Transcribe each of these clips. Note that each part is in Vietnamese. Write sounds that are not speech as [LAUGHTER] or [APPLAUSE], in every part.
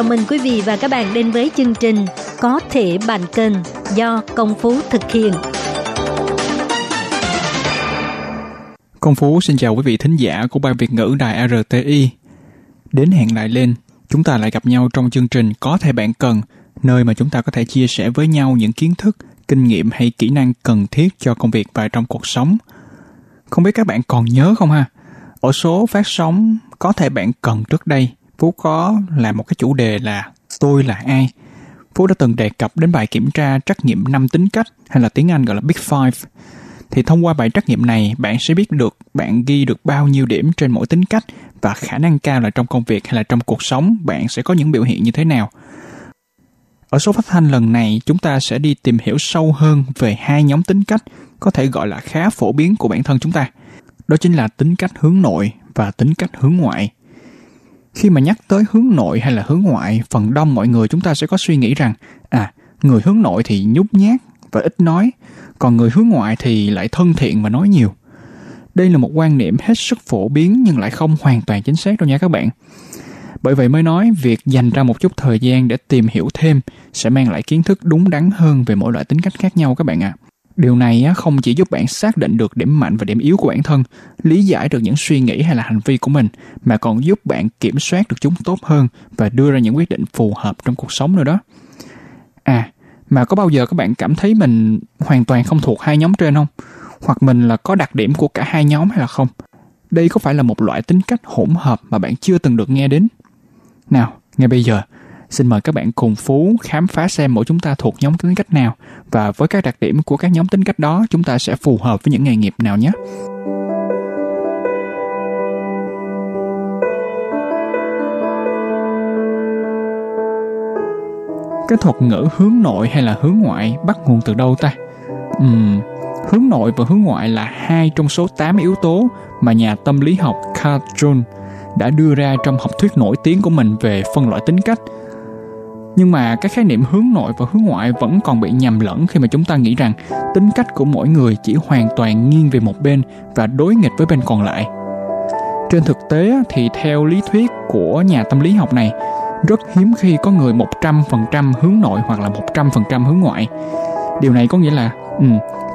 Chào mừng quý vị và các bạn đến với chương trình Có thể bàn kênh do Công Phú thực hiện. Công Phú xin chào quý vị thính giả của Ban Việt ngữ Đài RTI. Đến hẹn lại lên, chúng ta lại gặp nhau trong chương trình Có thể bạn cần, nơi mà chúng ta có thể chia sẻ với nhau những kiến thức, kinh nghiệm hay kỹ năng cần thiết cho công việc và trong cuộc sống. Không biết các bạn còn nhớ không ha? Ở số phát sóng Có thể bạn cần trước đây, Phú có làm một cái chủ đề là Tôi là ai? Phú đã từng đề cập đến bài kiểm tra trắc nghiệm 5 tính cách hay là tiếng Anh gọi là Big Five thì thông qua bài trắc nghiệm này, bạn sẽ biết được bạn ghi được bao nhiêu điểm trên mỗi tính cách và khả năng cao là trong công việc hay là trong cuộc sống bạn sẽ có những biểu hiện như thế nào. Ở số phát thanh lần này, chúng ta sẽ đi tìm hiểu sâu hơn về hai nhóm tính cách có thể gọi là khá phổ biến của bản thân chúng ta. Đó chính là tính cách hướng nội và tính cách hướng ngoại. Khi mà nhắc tới hướng nội hay là hướng ngoại, phần đông mọi người chúng ta sẽ có suy nghĩ rằng à, người hướng nội thì nhút nhát và ít nói, còn người hướng ngoại thì lại thân thiện và nói nhiều. Đây là một quan niệm hết sức phổ biến nhưng lại không hoàn toàn chính xác đâu nha các bạn. Bởi vậy mới nói việc dành ra một chút thời gian để tìm hiểu thêm sẽ mang lại kiến thức đúng đắn hơn về mỗi loại tính cách khác nhau các bạn ạ. À. Điều này không chỉ giúp bạn xác định được điểm mạnh và điểm yếu của bản thân, lý giải được những suy nghĩ hay là hành vi của mình, mà còn giúp bạn kiểm soát được chúng tốt hơn và đưa ra những quyết định phù hợp trong cuộc sống nữa đó. À, mà có bao giờ các bạn cảm thấy mình hoàn toàn không thuộc hai nhóm trên không? Hoặc mình là có đặc điểm của cả hai nhóm hay là không? Đây có phải là một loại tính cách hỗn hợp mà bạn chưa từng được nghe đến? Nào, ngay bây giờ, xin mời các bạn cùng Phú khám phá xem mỗi chúng ta thuộc nhóm tính cách nào và với các đặc điểm của các nhóm tính cách đó chúng ta sẽ phù hợp với những nghề nghiệp nào nhé. Cái thuật ngữ hướng nội hay là hướng ngoại bắt nguồn từ đâu ta? Uhm, hướng nội và hướng ngoại là hai trong số 8 yếu tố mà nhà tâm lý học Carl Jung đã đưa ra trong học thuyết nổi tiếng của mình về phân loại tính cách. Nhưng mà các khái niệm hướng nội và hướng ngoại vẫn còn bị nhầm lẫn khi mà chúng ta nghĩ rằng tính cách của mỗi người chỉ hoàn toàn nghiêng về một bên và đối nghịch với bên còn lại. Trên thực tế thì theo lý thuyết của nhà tâm lý học này, rất hiếm khi có người 100% hướng nội hoặc là 100% hướng ngoại. Điều này có nghĩa là ừ,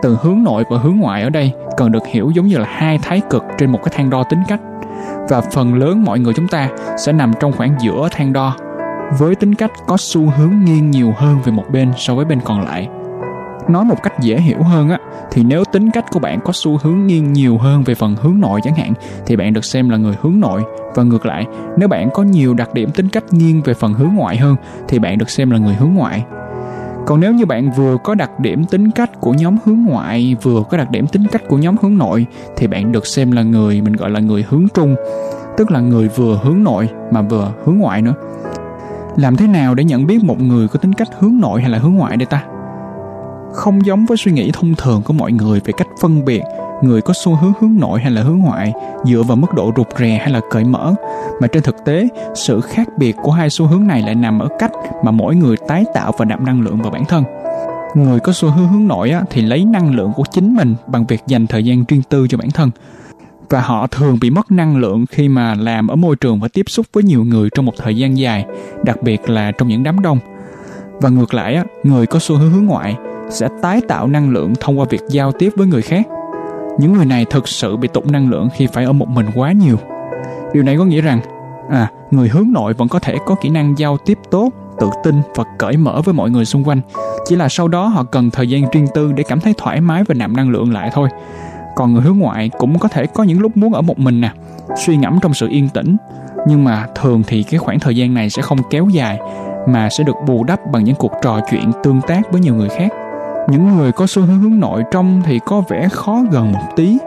từ hướng nội và hướng ngoại ở đây cần được hiểu giống như là hai thái cực trên một cái thang đo tính cách và phần lớn mọi người chúng ta sẽ nằm trong khoảng giữa thang đo với tính cách có xu hướng nghiêng nhiều hơn về một bên so với bên còn lại. Nói một cách dễ hiểu hơn á, thì nếu tính cách của bạn có xu hướng nghiêng nhiều hơn về phần hướng nội chẳng hạn, thì bạn được xem là người hướng nội. Và ngược lại, nếu bạn có nhiều đặc điểm tính cách nghiêng về phần hướng ngoại hơn, thì bạn được xem là người hướng ngoại. Còn nếu như bạn vừa có đặc điểm tính cách của nhóm hướng ngoại, vừa có đặc điểm tính cách của nhóm hướng nội, thì bạn được xem là người, mình gọi là người hướng trung, tức là người vừa hướng nội mà vừa hướng ngoại nữa làm thế nào để nhận biết một người có tính cách hướng nội hay là hướng ngoại đây ta? Không giống với suy nghĩ thông thường của mọi người về cách phân biệt người có xu hướng hướng nội hay là hướng ngoại dựa vào mức độ rụt rè hay là cởi mở. Mà trên thực tế, sự khác biệt của hai xu hướng này lại nằm ở cách mà mỗi người tái tạo và nạp năng lượng vào bản thân. Người có xu hướng hướng nội thì lấy năng lượng của chính mình bằng việc dành thời gian riêng tư cho bản thân và họ thường bị mất năng lượng khi mà làm ở môi trường và tiếp xúc với nhiều người trong một thời gian dài, đặc biệt là trong những đám đông. Và ngược lại người có xu hướng hướng ngoại sẽ tái tạo năng lượng thông qua việc giao tiếp với người khác. Những người này thực sự bị tụt năng lượng khi phải ở một mình quá nhiều. Điều này có nghĩa rằng à người hướng nội vẫn có thể có kỹ năng giao tiếp tốt, tự tin và cởi mở với mọi người xung quanh. Chỉ là sau đó họ cần thời gian riêng tư để cảm thấy thoải mái và nạp năng lượng lại thôi còn người hướng ngoại cũng có thể có những lúc muốn ở một mình nè suy ngẫm trong sự yên tĩnh nhưng mà thường thì cái khoảng thời gian này sẽ không kéo dài mà sẽ được bù đắp bằng những cuộc trò chuyện tương tác với nhiều người khác những người có xu hướng hướng nội trong thì có vẻ khó gần một tí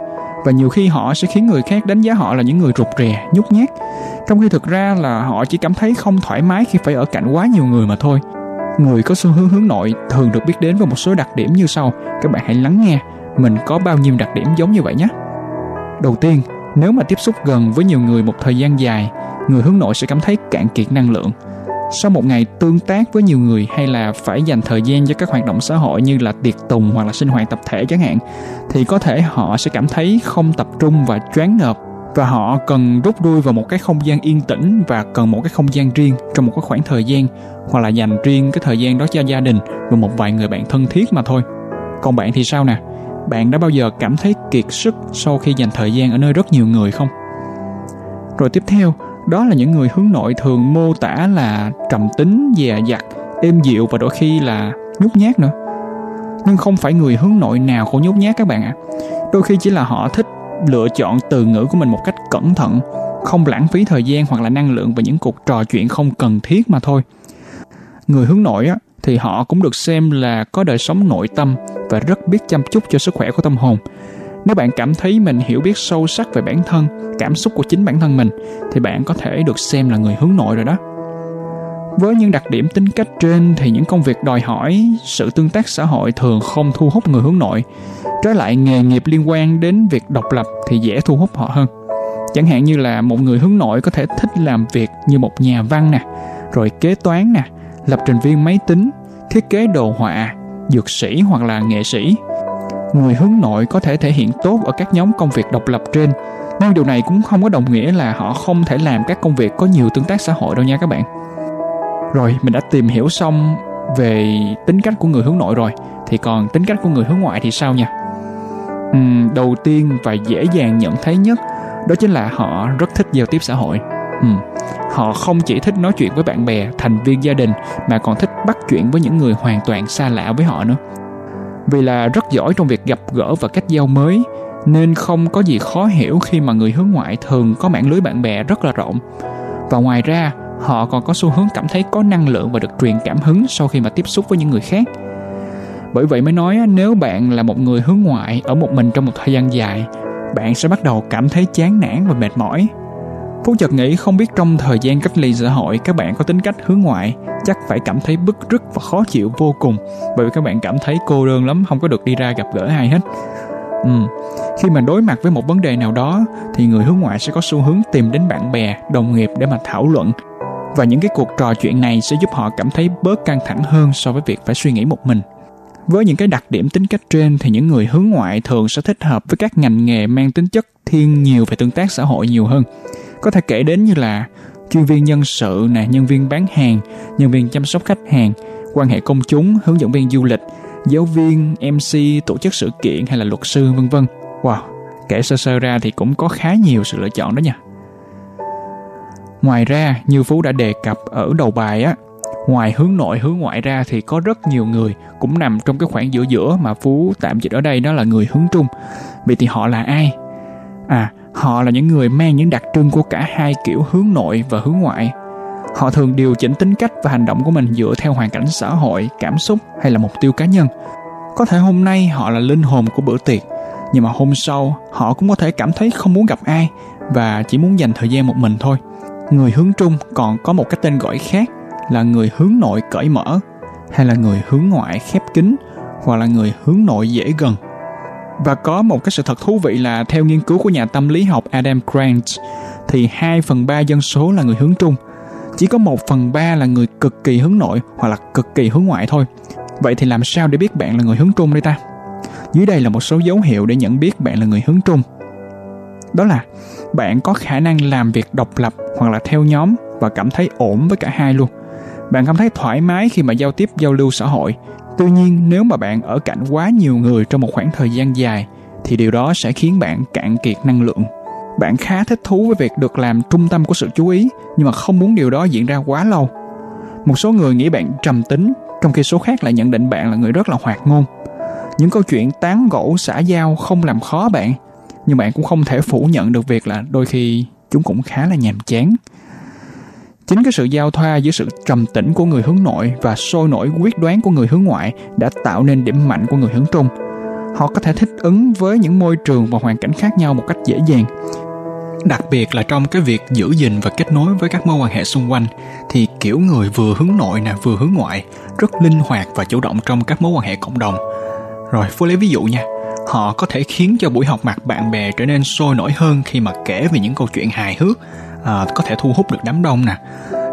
và nhiều khi họ sẽ khiến người khác đánh giá họ là những người rụt rè, nhút nhát. Trong khi thực ra là họ chỉ cảm thấy không thoải mái khi phải ở cạnh quá nhiều người mà thôi. Người có xu hướng hướng nội thường được biết đến với một số đặc điểm như sau. Các bạn hãy lắng nghe, mình có bao nhiêu đặc điểm giống như vậy nhé. Đầu tiên, nếu mà tiếp xúc gần với nhiều người một thời gian dài, người hướng nội sẽ cảm thấy cạn kiệt năng lượng. Sau một ngày tương tác với nhiều người hay là phải dành thời gian cho các hoạt động xã hội như là tiệc tùng hoặc là sinh hoạt tập thể chẳng hạn, thì có thể họ sẽ cảm thấy không tập trung và choáng ngợp và họ cần rút lui vào một cái không gian yên tĩnh và cần một cái không gian riêng trong một cái khoảng thời gian hoặc là dành riêng cái thời gian đó cho gia đình và một vài người bạn thân thiết mà thôi. Còn bạn thì sao nè? Bạn đã bao giờ cảm thấy kiệt sức sau khi dành thời gian ở nơi rất nhiều người không? Rồi tiếp theo, đó là những người hướng nội thường mô tả là trầm tính, dè dặt, êm dịu và đôi khi là nhút nhát nữa. Nhưng không phải người hướng nội nào cũng nhút nhát các bạn ạ. À. Đôi khi chỉ là họ thích lựa chọn từ ngữ của mình một cách cẩn thận, không lãng phí thời gian hoặc là năng lượng vào những cuộc trò chuyện không cần thiết mà thôi. Người hướng nội á, thì họ cũng được xem là có đời sống nội tâm và rất biết chăm chút cho sức khỏe của tâm hồn. Nếu bạn cảm thấy mình hiểu biết sâu sắc về bản thân, cảm xúc của chính bản thân mình thì bạn có thể được xem là người hướng nội rồi đó. Với những đặc điểm tính cách trên thì những công việc đòi hỏi sự tương tác xã hội thường không thu hút người hướng nội. Trái lại nghề nghiệp liên quan đến việc độc lập thì dễ thu hút họ hơn. Chẳng hạn như là một người hướng nội có thể thích làm việc như một nhà văn nè, rồi kế toán nè, lập trình viên máy tính, thiết kế đồ họa, dược sĩ hoặc là nghệ sĩ. Người hướng nội có thể thể hiện tốt ở các nhóm công việc độc lập trên, nhưng điều này cũng không có đồng nghĩa là họ không thể làm các công việc có nhiều tương tác xã hội đâu nha các bạn. Rồi, mình đã tìm hiểu xong về tính cách của người hướng nội rồi, thì còn tính cách của người hướng ngoại thì sao nha? Uhm, đầu tiên và dễ dàng nhận thấy nhất đó chính là họ rất thích giao tiếp xã hội ừ. họ không chỉ thích nói chuyện với bạn bè, thành viên gia đình, mà còn thích bắt chuyện với những người hoàn toàn xa lạ với họ nữa. Vì là rất giỏi trong việc gặp gỡ và cách giao mới, nên không có gì khó hiểu khi mà người hướng ngoại thường có mạng lưới bạn bè rất là rộng. Và ngoài ra, họ còn có xu hướng cảm thấy có năng lượng và được truyền cảm hứng sau khi mà tiếp xúc với những người khác. Bởi vậy mới nói nếu bạn là một người hướng ngoại ở một mình trong một thời gian dài, bạn sẽ bắt đầu cảm thấy chán nản và mệt mỏi. Phú chợt nghĩ không biết trong thời gian cách ly xã hội các bạn có tính cách hướng ngoại chắc phải cảm thấy bức rứt và khó chịu vô cùng bởi vì các bạn cảm thấy cô đơn lắm không có được đi ra gặp gỡ ai hết. Ừ. Khi mà đối mặt với một vấn đề nào đó thì người hướng ngoại sẽ có xu hướng tìm đến bạn bè, đồng nghiệp để mà thảo luận và những cái cuộc trò chuyện này sẽ giúp họ cảm thấy bớt căng thẳng hơn so với việc phải suy nghĩ một mình. Với những cái đặc điểm tính cách trên thì những người hướng ngoại thường sẽ thích hợp với các ngành nghề mang tính chất thiên nhiều về tương tác xã hội nhiều hơn có thể kể đến như là chuyên viên nhân sự nè, nhân viên bán hàng, nhân viên chăm sóc khách hàng, quan hệ công chúng, hướng dẫn viên du lịch, giáo viên mc tổ chức sự kiện hay là luật sư, vân vân. Wow, kể sơ sơ ra thì cũng có khá nhiều sự lựa chọn đó nha. Ngoài ra, như phú đã đề cập ở đầu bài á, ngoài hướng nội, hướng ngoại ra thì có rất nhiều người cũng nằm trong cái khoảng giữa giữa mà phú tạm dịch ở đây, đó là người hướng trung. Vậy thì họ là ai? À Họ là những người mang những đặc trưng của cả hai kiểu hướng nội và hướng ngoại. Họ thường điều chỉnh tính cách và hành động của mình dựa theo hoàn cảnh xã hội, cảm xúc hay là mục tiêu cá nhân. Có thể hôm nay họ là linh hồn của bữa tiệc, nhưng mà hôm sau họ cũng có thể cảm thấy không muốn gặp ai và chỉ muốn dành thời gian một mình thôi. Người hướng trung còn có một cái tên gọi khác là người hướng nội cởi mở hay là người hướng ngoại khép kín hoặc là người hướng nội dễ gần và có một cái sự thật thú vị là theo nghiên cứu của nhà tâm lý học Adam Grant, thì 2 phần 3 dân số là người hướng trung. Chỉ có 1 phần 3 là người cực kỳ hướng nội hoặc là cực kỳ hướng ngoại thôi. Vậy thì làm sao để biết bạn là người hướng trung đây ta? Dưới đây là một số dấu hiệu để nhận biết bạn là người hướng trung. Đó là, bạn có khả năng làm việc độc lập hoặc là theo nhóm và cảm thấy ổn với cả hai luôn. Bạn cảm thấy thoải mái khi mà giao tiếp, giao lưu xã hội Tuy nhiên, nếu mà bạn ở cạnh quá nhiều người trong một khoảng thời gian dài thì điều đó sẽ khiến bạn cạn kiệt năng lượng. Bạn khá thích thú với việc được làm trung tâm của sự chú ý, nhưng mà không muốn điều đó diễn ra quá lâu. Một số người nghĩ bạn trầm tính, trong khi số khác lại nhận định bạn là người rất là hoạt ngôn. Những câu chuyện tán gẫu xã giao không làm khó bạn, nhưng bạn cũng không thể phủ nhận được việc là đôi khi chúng cũng khá là nhàm chán. Chính cái sự giao thoa giữa sự trầm tĩnh của người hướng nội và sôi nổi quyết đoán của người hướng ngoại đã tạo nên điểm mạnh của người hướng trung. Họ có thể thích ứng với những môi trường và hoàn cảnh khác nhau một cách dễ dàng. Đặc biệt là trong cái việc giữ gìn và kết nối với các mối quan hệ xung quanh thì kiểu người vừa hướng nội nè vừa hướng ngoại rất linh hoạt và chủ động trong các mối quan hệ cộng đồng. Rồi, Phú lấy ví dụ nha. Họ có thể khiến cho buổi họp mặt bạn bè trở nên sôi nổi hơn khi mà kể về những câu chuyện hài hước, à, có thể thu hút được đám đông nè.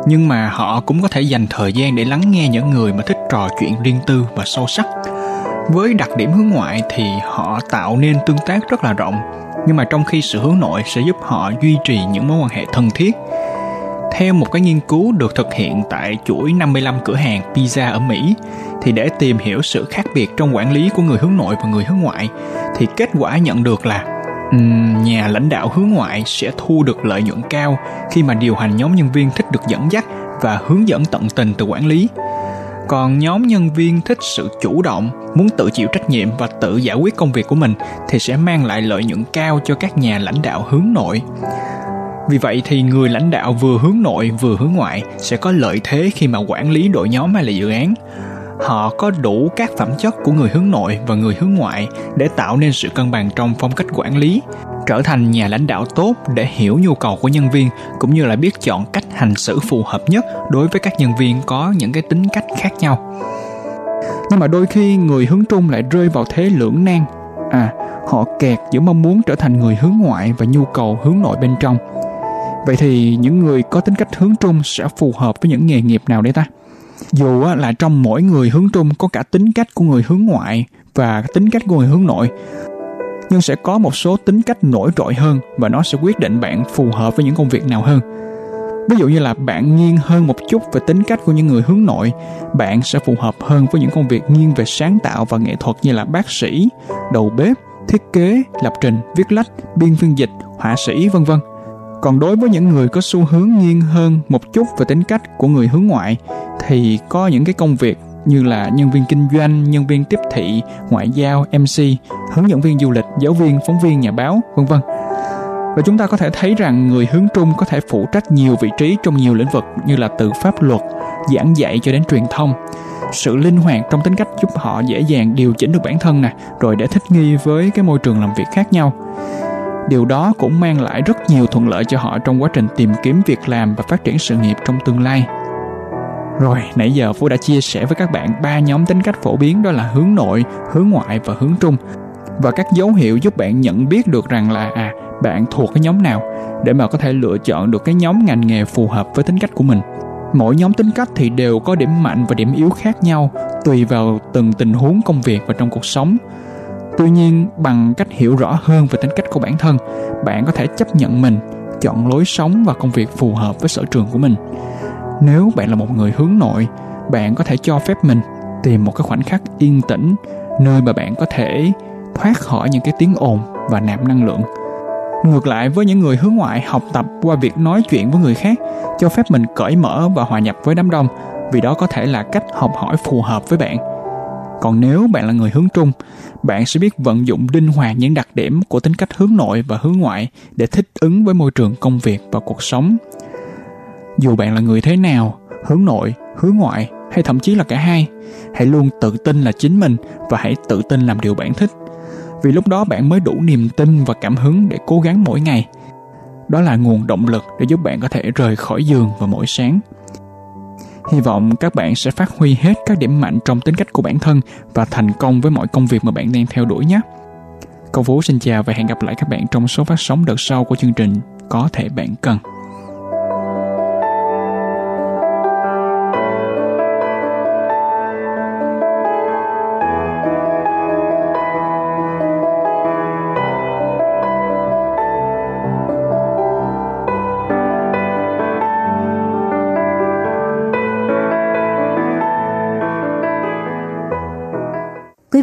Nhưng mà họ cũng có thể dành thời gian để lắng nghe những người mà thích trò chuyện riêng tư và sâu sắc. Với đặc điểm hướng ngoại thì họ tạo nên tương tác rất là rộng, nhưng mà trong khi sự hướng nội sẽ giúp họ duy trì những mối quan hệ thân thiết. Theo một cái nghiên cứu được thực hiện tại chuỗi 55 cửa hàng pizza ở Mỹ, thì để tìm hiểu sự khác biệt trong quản lý của người hướng nội và người hướng ngoại, thì kết quả nhận được là nhà lãnh đạo hướng ngoại sẽ thu được lợi nhuận cao khi mà điều hành nhóm nhân viên thích được dẫn dắt và hướng dẫn tận tình từ quản lý. Còn nhóm nhân viên thích sự chủ động, muốn tự chịu trách nhiệm và tự giải quyết công việc của mình thì sẽ mang lại lợi nhuận cao cho các nhà lãnh đạo hướng nội. Vì vậy thì người lãnh đạo vừa hướng nội vừa hướng ngoại sẽ có lợi thế khi mà quản lý đội nhóm hay là dự án họ có đủ các phẩm chất của người hướng nội và người hướng ngoại để tạo nên sự cân bằng trong phong cách quản lý, trở thành nhà lãnh đạo tốt để hiểu nhu cầu của nhân viên, cũng như là biết chọn cách hành xử phù hợp nhất đối với các nhân viên có những cái tính cách khác nhau. Nhưng mà đôi khi người hướng trung lại rơi vào thế lưỡng nan. À họ kẹt giữa mong muốn trở thành người hướng ngoại và nhu cầu hướng nội bên trong. Vậy thì những người có tính cách hướng trung sẽ phù hợp với những nghề nghiệp nào đây ta? Dù là trong mỗi người hướng trung có cả tính cách của người hướng ngoại và tính cách của người hướng nội, nhưng sẽ có một số tính cách nổi trội hơn và nó sẽ quyết định bạn phù hợp với những công việc nào hơn. Ví dụ như là bạn nghiêng hơn một chút về tính cách của những người hướng nội, bạn sẽ phù hợp hơn với những công việc nghiêng về sáng tạo và nghệ thuật như là bác sĩ, đầu bếp, thiết kế, lập trình, viết lách, biên phiên dịch, họa sĩ, vân vân còn đối với những người có xu hướng nghiêng hơn một chút về tính cách của người hướng ngoại thì có những cái công việc như là nhân viên kinh doanh, nhân viên tiếp thị, ngoại giao, MC, hướng dẫn viên du lịch, giáo viên, phóng viên, nhà báo, vân vân. Và chúng ta có thể thấy rằng người hướng trung có thể phụ trách nhiều vị trí trong nhiều lĩnh vực như là từ pháp luật, giảng dạy cho đến truyền thông. Sự linh hoạt trong tính cách giúp họ dễ dàng điều chỉnh được bản thân nè, rồi để thích nghi với cái môi trường làm việc khác nhau. Điều đó cũng mang lại rất nhiều thuận lợi cho họ trong quá trình tìm kiếm việc làm và phát triển sự nghiệp trong tương lai. Rồi, nãy giờ Phú đã chia sẻ với các bạn ba nhóm tính cách phổ biến đó là hướng nội, hướng ngoại và hướng trung. Và các dấu hiệu giúp bạn nhận biết được rằng là à, bạn thuộc cái nhóm nào để mà có thể lựa chọn được cái nhóm ngành nghề phù hợp với tính cách của mình. Mỗi nhóm tính cách thì đều có điểm mạnh và điểm yếu khác nhau tùy vào từng tình huống công việc và trong cuộc sống. Tuy nhiên, bằng cách hiểu rõ hơn về tính cách của bản thân, bạn có thể chấp nhận mình, chọn lối sống và công việc phù hợp với sở trường của mình. Nếu bạn là một người hướng nội bạn có thể cho phép mình tìm một cái khoảnh khắc yên tĩnh nơi mà bạn có thể thoát khỏi những cái tiếng ồn và nạp năng lượng. Ngược lại với những người hướng ngoại học tập qua việc nói chuyện với người khác cho phép mình cởi mở và hòa nhập với đám đông vì đó có thể là cách học hỏi phù hợp với bạn. Còn nếu bạn là người hướng trung bạn sẽ biết vận dụng linh hoạt những đặc điểm của tính cách hướng nội và hướng ngoại để thích ứng với môi trường công việc và cuộc sống. Dù bạn là người thế nào, hướng nội, hướng ngoại hay thậm chí là cả hai, hãy luôn tự tin là chính mình và hãy tự tin làm điều bạn thích. Vì lúc đó bạn mới đủ niềm tin và cảm hứng để cố gắng mỗi ngày. Đó là nguồn động lực để giúp bạn có thể rời khỏi giường vào mỗi sáng hy vọng các bạn sẽ phát huy hết các điểm mạnh trong tính cách của bản thân và thành công với mọi công việc mà bạn đang theo đuổi nhé Công Vũ xin chào và hẹn gặp lại các bạn trong số phát sóng đợt sau của chương trình Có thể bạn cần.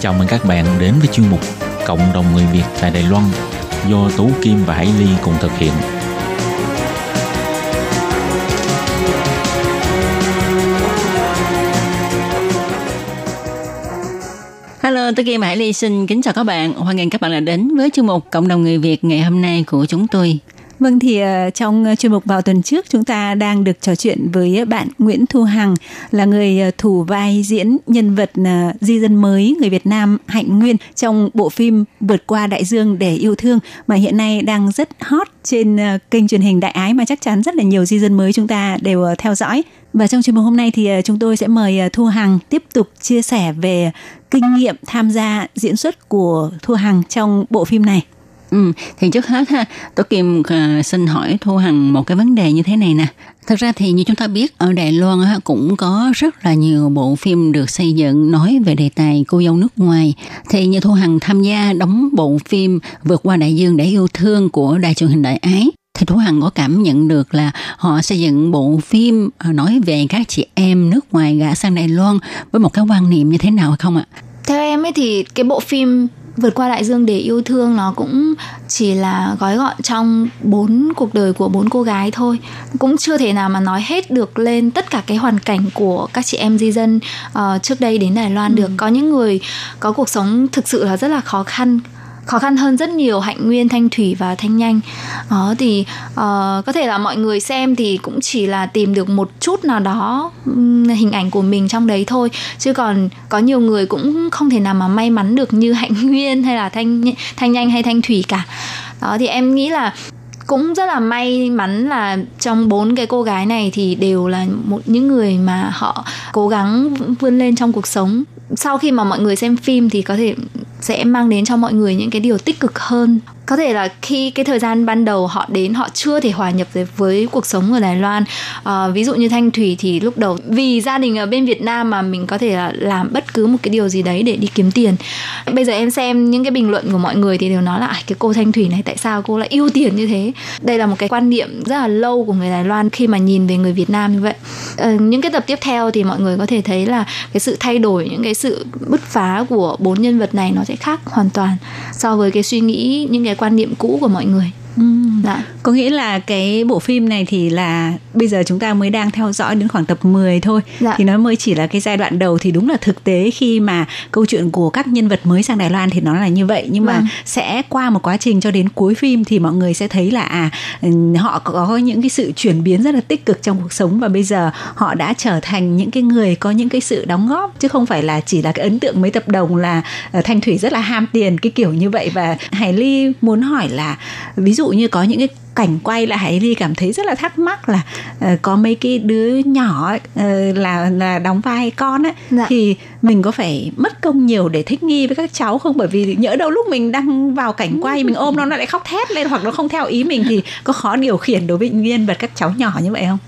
Chào mừng các bạn đến với chuyên mục Cộng đồng người Việt tại Đài Loan do Tú Kim và Hải Ly cùng thực hiện. Hello, tôi Kim Hải Ly xin kính chào các bạn. Hoan nghênh các bạn đã đến với chương mục Cộng đồng người Việt ngày hôm nay của chúng tôi. Vâng thì ờ, trong ờ, chuyên mục vào tuần trước chúng ta đang được trò chuyện với bạn Nguyễn Thu Hằng, là người ờ, thủ vai diễn nhân vật di dân mới, người Việt Nam Hạnh Nguyên trong bộ phim Vượt qua đại dương để yêu thương, mà hiện nay đang rất hot trên kênh truyền hình Đại Ái mà chắc chắn rất là nhiều di dân mới chúng ta đều theo dõi. Và trong chuyên mục hôm nay thì chúng tôi sẽ mời Thu Hằng tiếp tục chia sẻ về kinh nghiệm tham gia diễn xuất của Thu Hằng trong bộ phim này. Ừ, thì trước hết ha, tôi Kim uh, xin hỏi Thu Hằng một cái vấn đề như thế này nè. Thực ra thì như chúng ta biết ở Đài Loan cũng có rất là nhiều bộ phim được xây dựng nói về đề tài cô dâu nước ngoài. Thì như Thu Hằng tham gia đóng bộ phim Vượt qua đại dương để yêu thương của đài truyền hình Đại Ái thì Thu Hằng có cảm nhận được là họ xây dựng bộ phim à, nói về các chị em nước ngoài gả sang Đài Loan với một cái quan niệm như thế nào hay không ạ? theo em ấy thì cái bộ phim vượt qua đại dương để yêu thương nó cũng chỉ là gói gọn trong bốn cuộc đời của bốn cô gái thôi. Cũng chưa thể nào mà nói hết được lên tất cả cái hoàn cảnh của các chị em di dân uh, trước đây đến đài loan ừ. được. Có những người có cuộc sống thực sự là rất là khó khăn khó khăn hơn rất nhiều hạnh nguyên thanh thủy và thanh nhanh. Đó thì uh, có thể là mọi người xem thì cũng chỉ là tìm được một chút nào đó um, hình ảnh của mình trong đấy thôi. Chứ còn có nhiều người cũng không thể nào mà may mắn được như hạnh [LAUGHS] nguyên hay là thanh thanh nhanh hay thanh thủy cả. Đó thì em nghĩ là cũng rất là may mắn là trong bốn cái cô gái này thì đều là một những người mà họ cố gắng vươn lên trong cuộc sống. Sau khi mà mọi người xem phim thì có thể sẽ mang đến cho mọi người những cái điều tích cực hơn. Có thể là khi cái thời gian ban đầu họ đến họ chưa thể hòa nhập với cuộc sống ở Đài Loan. À, ví dụ như Thanh Thủy thì lúc đầu vì gia đình ở bên Việt Nam mà mình có thể là làm bất cứ một cái điều gì đấy để đi kiếm tiền. Bây giờ em xem những cái bình luận của mọi người thì đều nói là cái cô Thanh Thủy này tại sao cô lại yêu tiền như thế? Đây là một cái quan niệm rất là lâu của người Đài Loan khi mà nhìn về người Việt Nam như vậy. À, những cái tập tiếp theo thì mọi người có thể thấy là cái sự thay đổi những cái sự bứt phá của bốn nhân vật này nó sẽ khác hoàn toàn so với cái suy nghĩ, những cái quan niệm cũ của mọi người. Ừ. Dạ. Có nghĩa là cái bộ phim này thì là bây giờ chúng ta mới đang theo dõi đến khoảng tập 10 thôi dạ. thì nó mới chỉ là cái giai đoạn đầu thì đúng là thực tế khi mà câu chuyện của các nhân vật mới sang Đài Loan thì nó là như vậy nhưng vâng. mà sẽ qua một quá trình cho đến cuối phim thì mọi người sẽ thấy là à ừ, họ có những cái sự chuyển biến rất là tích cực trong cuộc sống và bây giờ họ đã trở thành những cái người có những cái sự đóng góp chứ không phải là chỉ là cái ấn tượng mấy tập đồng là uh, Thanh Thủy rất là ham tiền cái kiểu như vậy và Hải Ly muốn hỏi là ví dụ như có những cái cảnh quay là Hải Ly cảm thấy rất là thắc mắc là uh, có mấy cái đứa nhỏ uh, là là đóng vai con ấy dạ. thì mình có phải mất công nhiều để thích nghi với các cháu không bởi vì nhỡ đâu lúc mình đang vào cảnh quay mình ôm nó nó lại khóc thét lên hoặc nó không theo ý mình thì có khó điều khiển đối với nhân vật các cháu nhỏ như vậy không?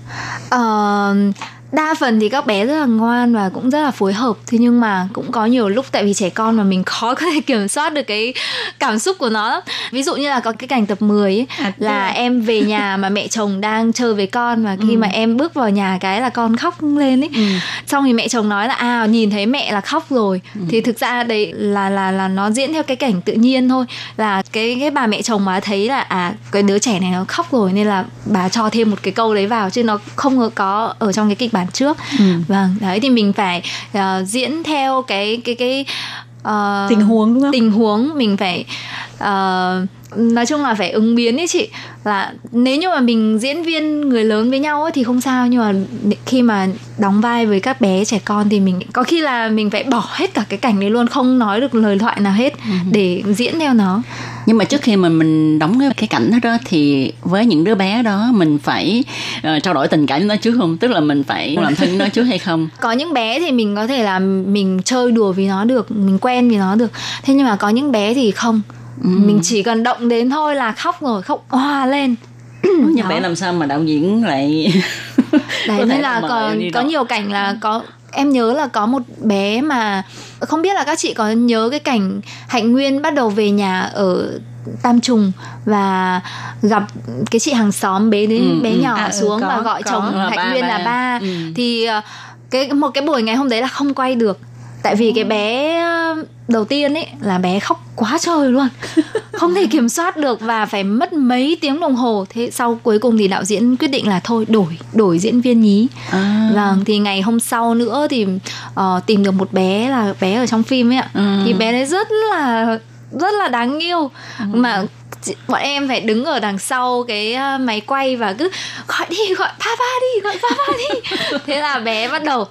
Uh đa phần thì các bé rất là ngoan và cũng rất là phối hợp thế nhưng mà cũng có nhiều lúc tại vì trẻ con mà mình khó [LAUGHS] có thể kiểm soát được cái cảm xúc của nó ví dụ như là có cái cảnh tập 10 ấy, à, là em về nhà [LAUGHS] mà mẹ chồng đang chơi với con và khi ừ. mà em bước vào nhà cái là con khóc lên ấy ừ. xong thì mẹ chồng nói là à nhìn thấy mẹ là khóc rồi ừ. thì thực ra đấy là là là nó diễn theo cái cảnh tự nhiên thôi là cái cái bà mẹ chồng mà thấy là à cái đứa trẻ này nó khóc rồi nên là bà cho thêm một cái câu đấy vào chứ nó không có ở trong cái kịch bản bản trước ừ. vâng đấy thì mình phải uh, diễn theo cái cái cái uh, tình huống đúng không tình huống mình phải uh, nói chung là phải ứng biến ấy chị. Là nếu như mà mình diễn viên người lớn với nhau ấy thì không sao nhưng mà khi mà đóng vai với các bé trẻ con thì mình có khi là mình phải bỏ hết cả cái cảnh đấy luôn không nói được lời thoại nào hết ừ. để diễn theo nó. Nhưng mà trước khi mà mình đóng cái, cái cảnh đó, đó thì với những đứa bé đó mình phải uh, trao đổi tình cảm với nó trước không? Tức là mình phải làm thân với nó trước hay không? [LAUGHS] Có những bé thì mình có thể là mình chơi đùa vì nó được mình quen vì nó được. Thế nhưng mà có những bé thì không ừ. mình chỉ cần động đến thôi là khóc rồi khóc hoa lên như vậy làm sao mà đạo diễn lại [LAUGHS] đấy nên là có có nhiều cảnh là có em nhớ là có một bé mà không biết là các chị có nhớ cái cảnh hạnh nguyên bắt đầu về nhà ở tam trùng và gặp cái chị hàng xóm bế đến ừ, bé ừ. nhỏ à, xuống ừ, có, và gọi có, chồng hạnh nguyên ba. là ba ừ. thì ờ, cái một cái buổi ngày hôm đấy là không quay được tại vì cái bé ờ, đầu tiên ấy là bé khóc quá trời luôn. [LAUGHS] Không thể kiểm soát được và phải mất mấy tiếng đồng hồ. Thế sau cuối cùng thì đạo diễn quyết định là thôi đổi đổi diễn viên nhí. À. vâng thì ngày hôm sau nữa thì uh, tìm được một bé là bé ở trong phim ấy ạ. À. thì bé đấy rất là rất là đáng yêu. Ừ. mà bọn em phải đứng ở đằng sau cái máy quay và cứ gọi đi gọi papa đi gọi papa đi. [LAUGHS] Thế là bé bắt đầu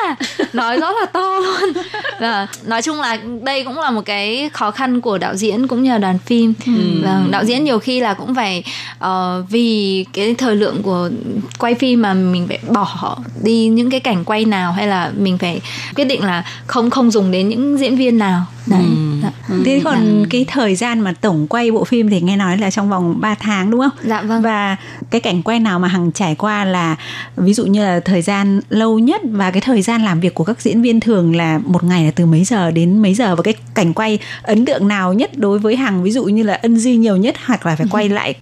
[LAUGHS] nói rất là to luôn và nói chung là đây cũng là một cái khó khăn của đạo diễn cũng như là đoàn phim ừ. và đạo diễn nhiều khi là cũng phải uh, vì cái thời lượng của quay phim mà mình phải bỏ đi những cái cảnh quay nào hay là mình phải quyết định là không không dùng đến những diễn viên nào đấy ừ. Dạ. ừ. thế còn dạ. cái thời gian mà tổng quay bộ phim thì nghe nói là trong vòng 3 tháng đúng không dạ vâng và cái cảnh quay nào mà hằng trải qua là ví dụ như là thời gian lâu nhất và cái thời gian làm việc của các diễn viên thường là một ngày là từ mấy giờ đến mấy giờ và cái cảnh quay ấn tượng nào nhất đối với hằng ví dụ như là ân di nhiều nhất hoặc là phải quay lại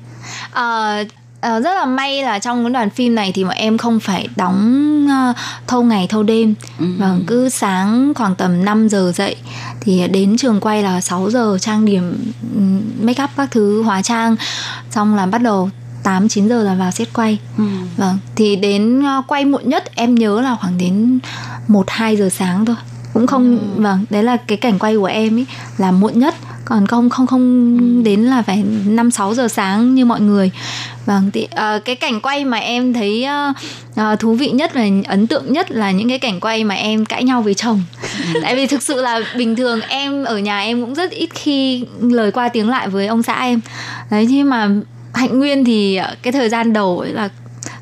uh, Uh, rất là may là trong cái đoàn phim này thì bọn em không phải đóng uh, thâu ngày thâu đêm ừ. và cứ sáng khoảng tầm 5 giờ dậy thì đến trường quay là 6 giờ trang điểm make up các thứ hóa trang xong là bắt đầu 8 9 giờ là vào set quay. Ừ. Vâng, thì đến uh, quay muộn nhất em nhớ là khoảng đến 1 2 giờ sáng thôi. Cũng không ừ. vâng, đấy là cái cảnh quay của em ấy là muộn nhất còn không không không ừ. đến là phải năm sáu giờ sáng như mọi người vâng thì uh, cái cảnh quay mà em thấy uh, thú vị nhất và ấn tượng nhất là những cái cảnh quay mà em cãi nhau với chồng ừ. tại vì thực sự là bình thường em ở nhà em cũng rất ít khi lời qua tiếng lại với ông xã em đấy nhưng mà hạnh nguyên thì cái thời gian đầu ấy là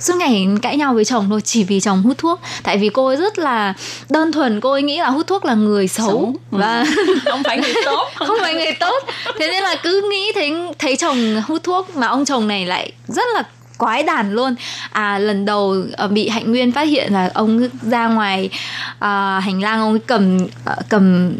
suốt ngày cãi nhau với chồng thôi chỉ vì chồng hút thuốc. Tại vì cô ấy rất là đơn thuần cô ấy nghĩ là hút thuốc là người xấu, xấu. và [LAUGHS] không phải người tốt. [LAUGHS] Không phải người tốt. Thế nên là cứ nghĩ thấy thấy chồng hút thuốc mà ông chồng này lại rất là quái đản luôn. À lần đầu uh, bị hạnh nguyên phát hiện là ông ra ngoài uh, hành lang ông ấy cầm uh, cầm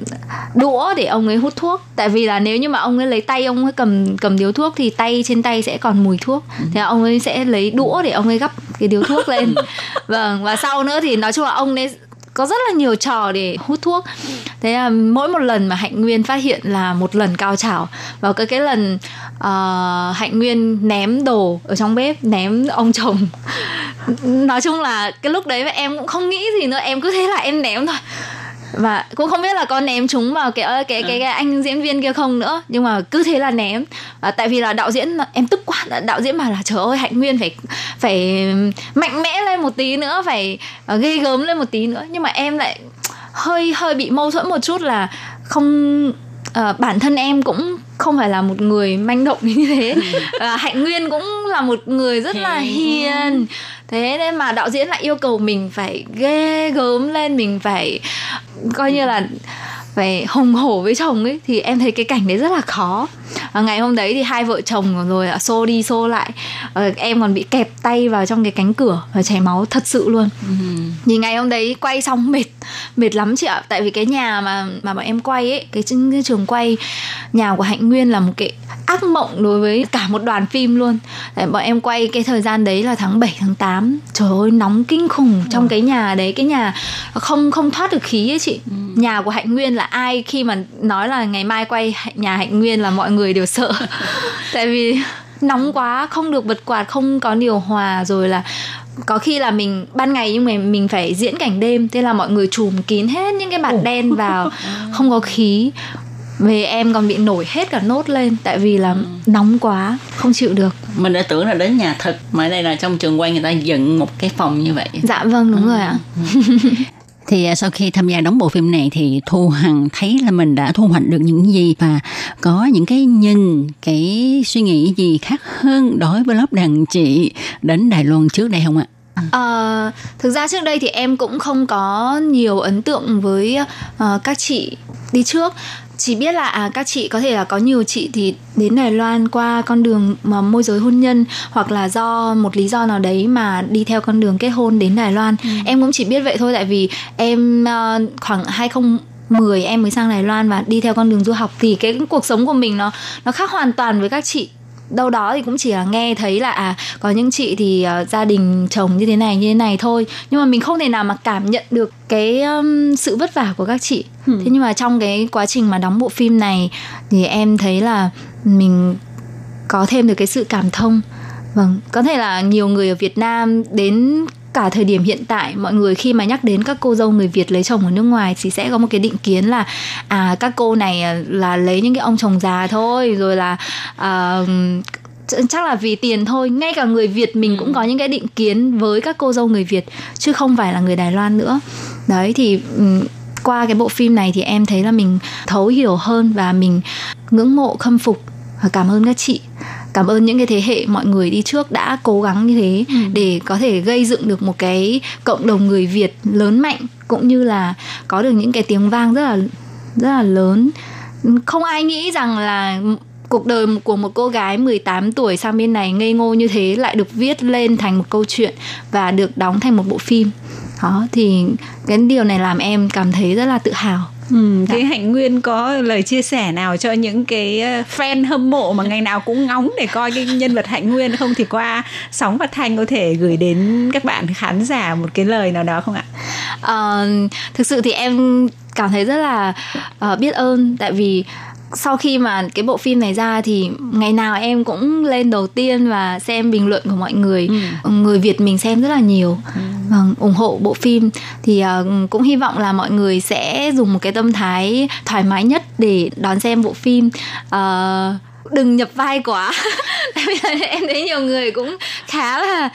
đũa để ông ấy hút thuốc. Tại vì là nếu như mà ông ấy lấy tay ông ấy cầm cầm điếu thuốc thì tay trên tay sẽ còn mùi thuốc. Ừ. thì ông ấy sẽ lấy đũa để ông ấy gắp cái điếu thuốc lên. [LAUGHS] Vâng và sau nữa thì nói chung là ông ấy có rất là nhiều trò để hút thuốc. Thế là mỗi một lần mà hạnh nguyên phát hiện là một lần cao trào và cái cái lần uh, hạnh nguyên ném đồ ở trong bếp ném ông chồng. [LAUGHS] Nói chung là cái lúc đấy em cũng không nghĩ gì nữa em cứ thế là em ném thôi và cũng không biết là có ném chúng vào cái cái cái, cái, cái anh diễn viên kia không nữa. Nhưng mà cứ thế là ném. À, tại vì là đạo diễn em tức quá đạo diễn bảo là trời ơi hạnh nguyên phải phải mạnh mẽ lên một tí nữa phải uh, ghê gớm lên một tí nữa. Nhưng mà em lại hơi hơi bị mâu thuẫn một chút là không uh, bản thân em cũng không phải là một người manh động như thế. Uh, hạnh nguyên cũng là một người rất là hiền. Thế nên mà đạo diễn lại yêu cầu mình phải ghê gớm lên mình phải coi như là phải hùng hổ với chồng ấy thì em thấy cái cảnh đấy rất là khó à, ngày hôm đấy thì hai vợ chồng rồi xô đi xô lại. À, em còn bị kẹp tay vào trong cái cánh cửa và chảy máu thật sự luôn. Ừ. thì ngày hôm đấy quay xong [LAUGHS] mệt mệt lắm chị ạ. Tại vì cái nhà mà mà bọn em quay ấy cái, cái trường quay nhà của hạnh nguyên là một cái ác mộng đối với cả một đoàn phim luôn. Để bọn em quay cái thời gian đấy là tháng 7 tháng 8 trời ơi nóng kinh khủng trong ừ. cái nhà đấy. Cái nhà không không thoát được khí ấy chị. Ừ. nhà của hạnh nguyên là ai khi mà nói là ngày mai quay nhà hạnh nguyên là mọi người đều sợ. [LAUGHS] Tại vì nóng quá không được bật quạt không có điều hòa rồi là có khi là mình ban ngày nhưng mà mình phải diễn cảnh đêm thế là mọi người chùm kín hết những cái bạt đen vào. [LAUGHS] Không có khí. Về em còn bị nổi hết cả nốt lên tại vì là ừ. nóng quá không chịu được. Mình đã tưởng là đến nhà thật mà đây là trong trường quay người ta dựng một cái phòng như vậy. Dạ vâng đúng ừ. rồi ạ [LAUGHS] Thì à, sau khi tham gia đóng bộ phim này thì Thu Hằng thấy là mình đã thu hoạch được những gì và có những cái nhìn, cái suy nghĩ gì khác hơn đối với lớp đàn chị đến Đài Loan trước đây không ạ? À, thực ra trước đây thì em cũng không có nhiều ấn tượng với uh, các chị đi trước chỉ biết là à, các chị có thể là có nhiều chị thì đến Đài Loan qua con đường mà môi giới hôn nhân hoặc là do một lý do nào đấy mà đi theo con đường kết hôn đến Đài Loan. Ừ. Em cũng chỉ biết vậy thôi tại vì em uh, khoảng 2010 em mới sang Đài Loan và đi theo con đường du học thì cái cuộc sống của mình nó nó khác hoàn toàn với các chị đâu đó thì cũng chỉ là nghe thấy là à có những chị thì uh, gia đình chồng như thế này như thế này thôi. Nhưng mà mình không thể nào mà cảm nhận được cái um, sự vất vả của các chị. Ừ. thế nhưng mà trong cái quá trình mà đóng bộ phim này thì em thấy là mình có thêm được cái sự cảm thông. Vâng có thể là nhiều người ở Việt Nam đến cả thời điểm hiện tại mọi người khi mà nhắc đến các cô dâu người Việt lấy chồng ở nước ngoài thì sẽ có một cái định kiến là à các cô này à, là lấy những cái ông chồng già thôi rồi là uh, chắc là vì tiền thôi. Ngay cả người việt mình cũng ừ. có những cái định kiến với các cô dâu người việt chứ không phải là người đài loan nữa. Đấy thì qua cái bộ phim này thì em thấy là mình thấu hiểu hơn và mình ngưỡng mộ khâm phục và cảm ơn các chị cảm ơn những cái thế hệ mọi người đi trước đã cố gắng như thế ừ. để có thể gây dựng được một cái cộng đồng người Việt lớn mạnh cũng như là có được những cái tiếng vang rất là rất là lớn. Không ai nghĩ rằng là cuộc đời của một cô gái 18 tuổi sang bên này ngây ngô như thế lại được viết lên thành một câu chuyện và được đóng thành một bộ phim. Đó thì cái điều này làm em cảm thấy rất là tự hào Ừ, thế dạ. Hạnh Nguyên có lời chia sẻ nào cho những cái ờ, fan hâm mộ mà ngày nào cũng ngóng để coi cái nhân vật Hạnh Nguyên không thì qua sóng phát thanh có thể gửi đến các bạn khán giả một cái lời nào đó không ạ? Uh, thực sự thì em cảm thấy rất là uh, biết ơn tại vì sau khi mà cái bộ phim này ra thì ngày nào em cũng lên đầu tiên và xem bình luận của mọi người ừ. người việt mình xem rất là nhiều ừ. vâng ủng hộ bộ phim thì uh, cũng hy vọng là mọi người sẽ dùng một cái tâm thái thoải mái nhất để đón xem bộ phim uh, đừng nhập vai quá. [LAUGHS] Em thấy nhiều người cũng khá là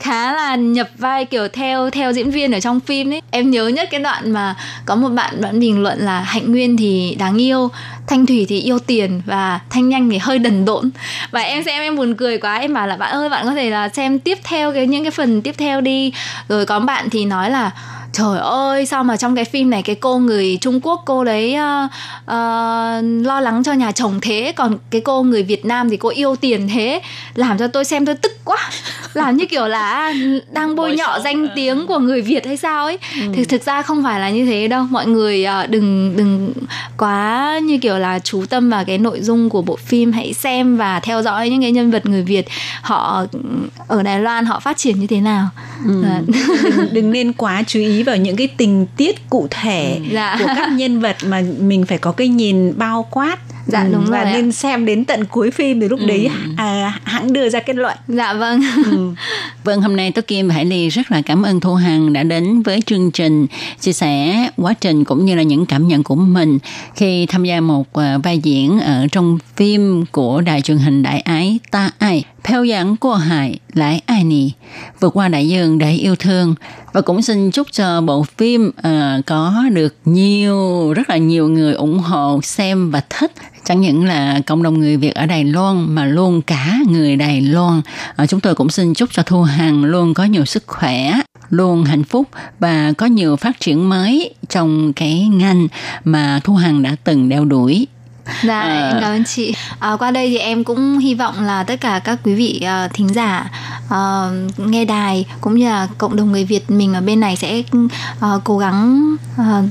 khá là nhập vai kiểu theo theo diễn viên ở trong phim ấy. Em nhớ nhất cái đoạn mà có một bạn bạn bình luận là hạnh nguyên thì đáng yêu, thanh thủy thì yêu tiền và thanh nhanh thì hơi đần độn. Và em xem em buồn cười quá, em bảo là bạn ơi, bạn có thể là xem tiếp theo cái, những cái phần tiếp theo đi. Rồi có bạn thì nói là trời ơi sao mà trong cái phim này cái cô người Trung Quốc cô đấy uh, uh, lo lắng cho nhà chồng thế? Còn cái cô người Việt Nam thì cô yêu tiền thế? Làm cho tôi xem tôi tức quá. [LAUGHS] Làm như kiểu là đang bôi nhọ danh tiếng của người Việt hay sao ấy. Ừ. thì thực ra không phải là như thế đâu. Mọi người uh, đừng đừng quá như kiểu là chú tâm vào cái nội dung của bộ phim. Hãy xem và theo dõi những cái nhân vật người Việt. Họ ở Đài Loan họ phát triển như thế nào. Ừ. đừng, đừng nên quá chú ý vào những cái tình tiết cụ thể ừ, dạ. của các nhân vật mà mình phải có cái nhìn bao quát dạ ừ, đúng và rồi nên ạ. xem đến tận cuối phim thì lúc ừ. đấy à, hãng đưa ra kết luận dạ vâng ừ. [LAUGHS] vâng hôm nay tôi kim và hải ly rất là cảm ơn thu hằng đã đến với chương trình chia sẻ quá trình cũng như là những cảm nhận của mình khi tham gia một uh, vai diễn ở trong phim của đài truyền hình đại ái ta ai theo dạng của hải lại ai nì vượt qua đại dương để yêu thương và cũng xin chúc cho bộ phim à, có được nhiều rất là nhiều người ủng hộ xem và thích chẳng những là cộng đồng người Việt ở Đài Loan mà luôn cả người Đài Loan. À, chúng tôi cũng xin chúc cho Thu Hằng luôn có nhiều sức khỏe, luôn hạnh phúc và có nhiều phát triển mới trong cái ngành mà Thu Hằng đã từng đeo đuổi Dạ, à. em cảm ơn chị. À, qua đây thì em cũng hy vọng là tất cả các quý vị uh, thính giả uh, nghe đài cũng như là cộng đồng người Việt mình ở bên này sẽ uh, cố gắng uh,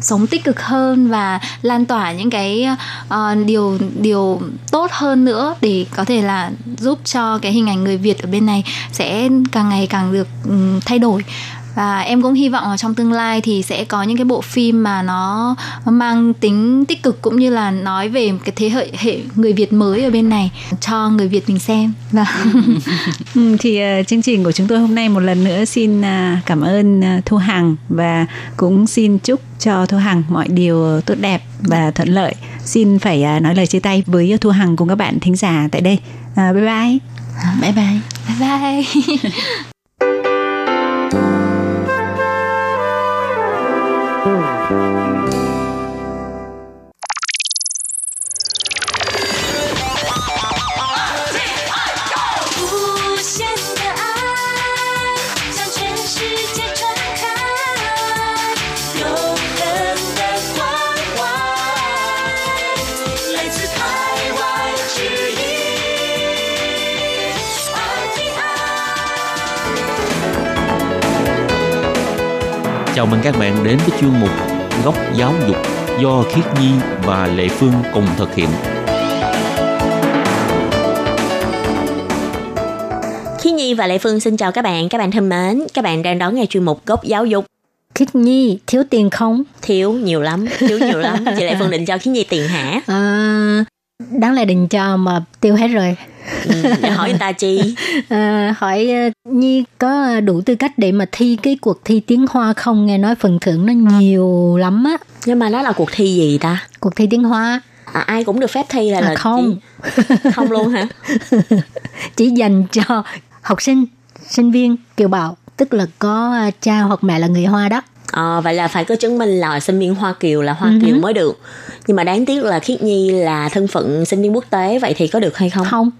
sống tích cực hơn và lan tỏa những cái uh, điều điều tốt hơn nữa để có thể là giúp cho cái hình ảnh người Việt ở bên này sẽ càng ngày càng được um, thay đổi và em cũng hy vọng là trong tương lai thì sẽ có những cái bộ phim mà nó mang tính tích cực cũng như là nói về cái thế hệ hệ người Việt mới ở bên này cho người Việt mình xem. Và [LAUGHS] ừ, thì uh, chương trình của chúng tôi hôm nay một lần nữa xin uh, cảm ơn uh, Thu Hằng và cũng xin chúc cho Thu Hằng mọi điều tốt đẹp và thuận lợi. Xin phải uh, nói lời chia tay với Thu Hằng cùng các bạn thính giả tại đây. Uh, bye bye. Bye bye. Bye bye. [LAUGHS] Chào mừng các bạn đến với chuyên mục Góc giáo dục do Khiết Nhi và Lệ Phương cùng thực hiện. Khiết Nhi và Lệ Phương xin chào các bạn. Các bạn thân mến, các bạn đang đón nghe chuyên mục Góc giáo dục. Khiết Nhi, thiếu tiền không? Thiếu nhiều lắm, thiếu nhiều lắm. Chị Lệ Phương định cho Khiết Nhi tiền hả? À, đáng lẽ định cho mà tiêu hết rồi. Ừ, hỏi người ta chi? [LAUGHS] À, hỏi ờ, Nhi có đủ tư cách để mà thi cái cuộc thi tiếng Hoa không? Nghe nói phần thưởng nó nhiều lắm á. Nhưng mà nó là cuộc thi gì ta? Cuộc thi tiếng Hoa. À, ai cũng được phép thi là, À, là không. Chỉ... không luôn hả? [LAUGHS] Chỉ dành cho học sinh, sinh viên, kiều bào, tức là có à, cha hoặc mẹ là người Hoa đó. Ờ, vậy là phải có chứng minh là sinh viên Hoa Kiều là Hoa Ừ Kiều mới được. Nhưng mà đáng tiếc là Khiết Nhi là thân phận sinh viên quốc tế vậy thì có được hay không? Không,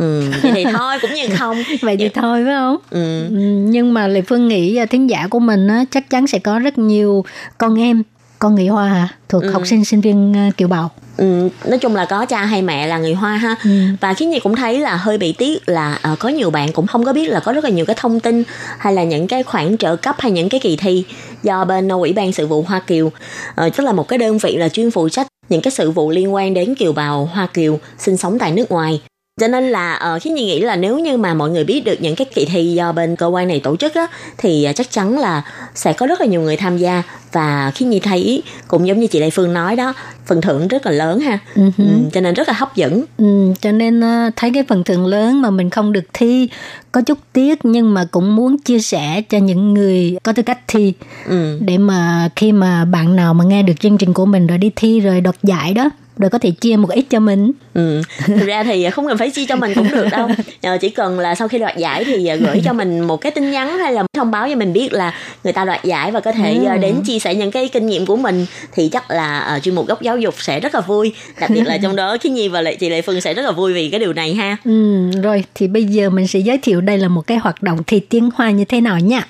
Ừ, vậy thì [LAUGHS] thôi cũng như không. vậy thì thôi phải không? Ừ. Ừ, nhưng mà Lệ Phương nghĩ à, thính giả của mình á, chắc chắn sẽ có rất nhiều con em con người Hoa hả? thuộc Ừ. học sinh sinh viên à, kiều bào. Ừ, nói chung là có cha hay mẹ là người Hoa ha Ừ. và khiến Nhi cũng thấy là hơi bị tiếc là ờ, có nhiều bạn cũng không có biết là có rất là nhiều cái thông tin hay là những cái khoản trợ cấp hay những cái kỳ thi do bên ủy ban sự vụ Hoa Kiều ờ, tức là một cái đơn vị là chuyên phụ trách những cái sự vụ liên quan đến kiều bào Hoa Kiều sinh sống tại nước ngoài cho nên là uh, khiến Nhi nghĩ là nếu như mà mọi người biết được những cái kỳ thi do bên cơ quan này tổ chức á thì ờ, chắc chắn là sẽ có rất là nhiều người tham gia và khiến Nhi thấy cũng giống như chị Lê Phương nói đó phần thưởng rất là lớn ha hứ. ừ, cho nên rất là hấp dẫn Ừ, cho nên à, thấy cái phần thưởng lớn mà mình không được thi có chút tiếc nhưng mà cũng muốn chia sẻ cho những người có tư cách thi ừ. để mà khi mà bạn nào mà nghe được chương trình của mình rồi đi thi rồi đoạt giải đó rồi có thể chia một ít cho mình. Ừ. Thực ra thì không cần phải chi cho mình cũng được đâu. Ờ, Chỉ cần là sau khi đoạt giải thì ờ, gửi cho mình một cái tin nhắn hay là thông báo cho mình biết là người ta đoạt giải và có thể ờ, đến chia sẻ những cái kinh nghiệm của mình thì chắc là uh, chuyên mục góc giáo dục sẽ rất là vui. Đặc biệt là trong đó Khiết Nhi và Lệ chị Lệ Phương sẽ rất là vui vì cái điều này ha. Ừ, rồi thì bây giờ mình sẽ giới thiệu đây là một cái hoạt động thi tiếng hoa như thế nào nha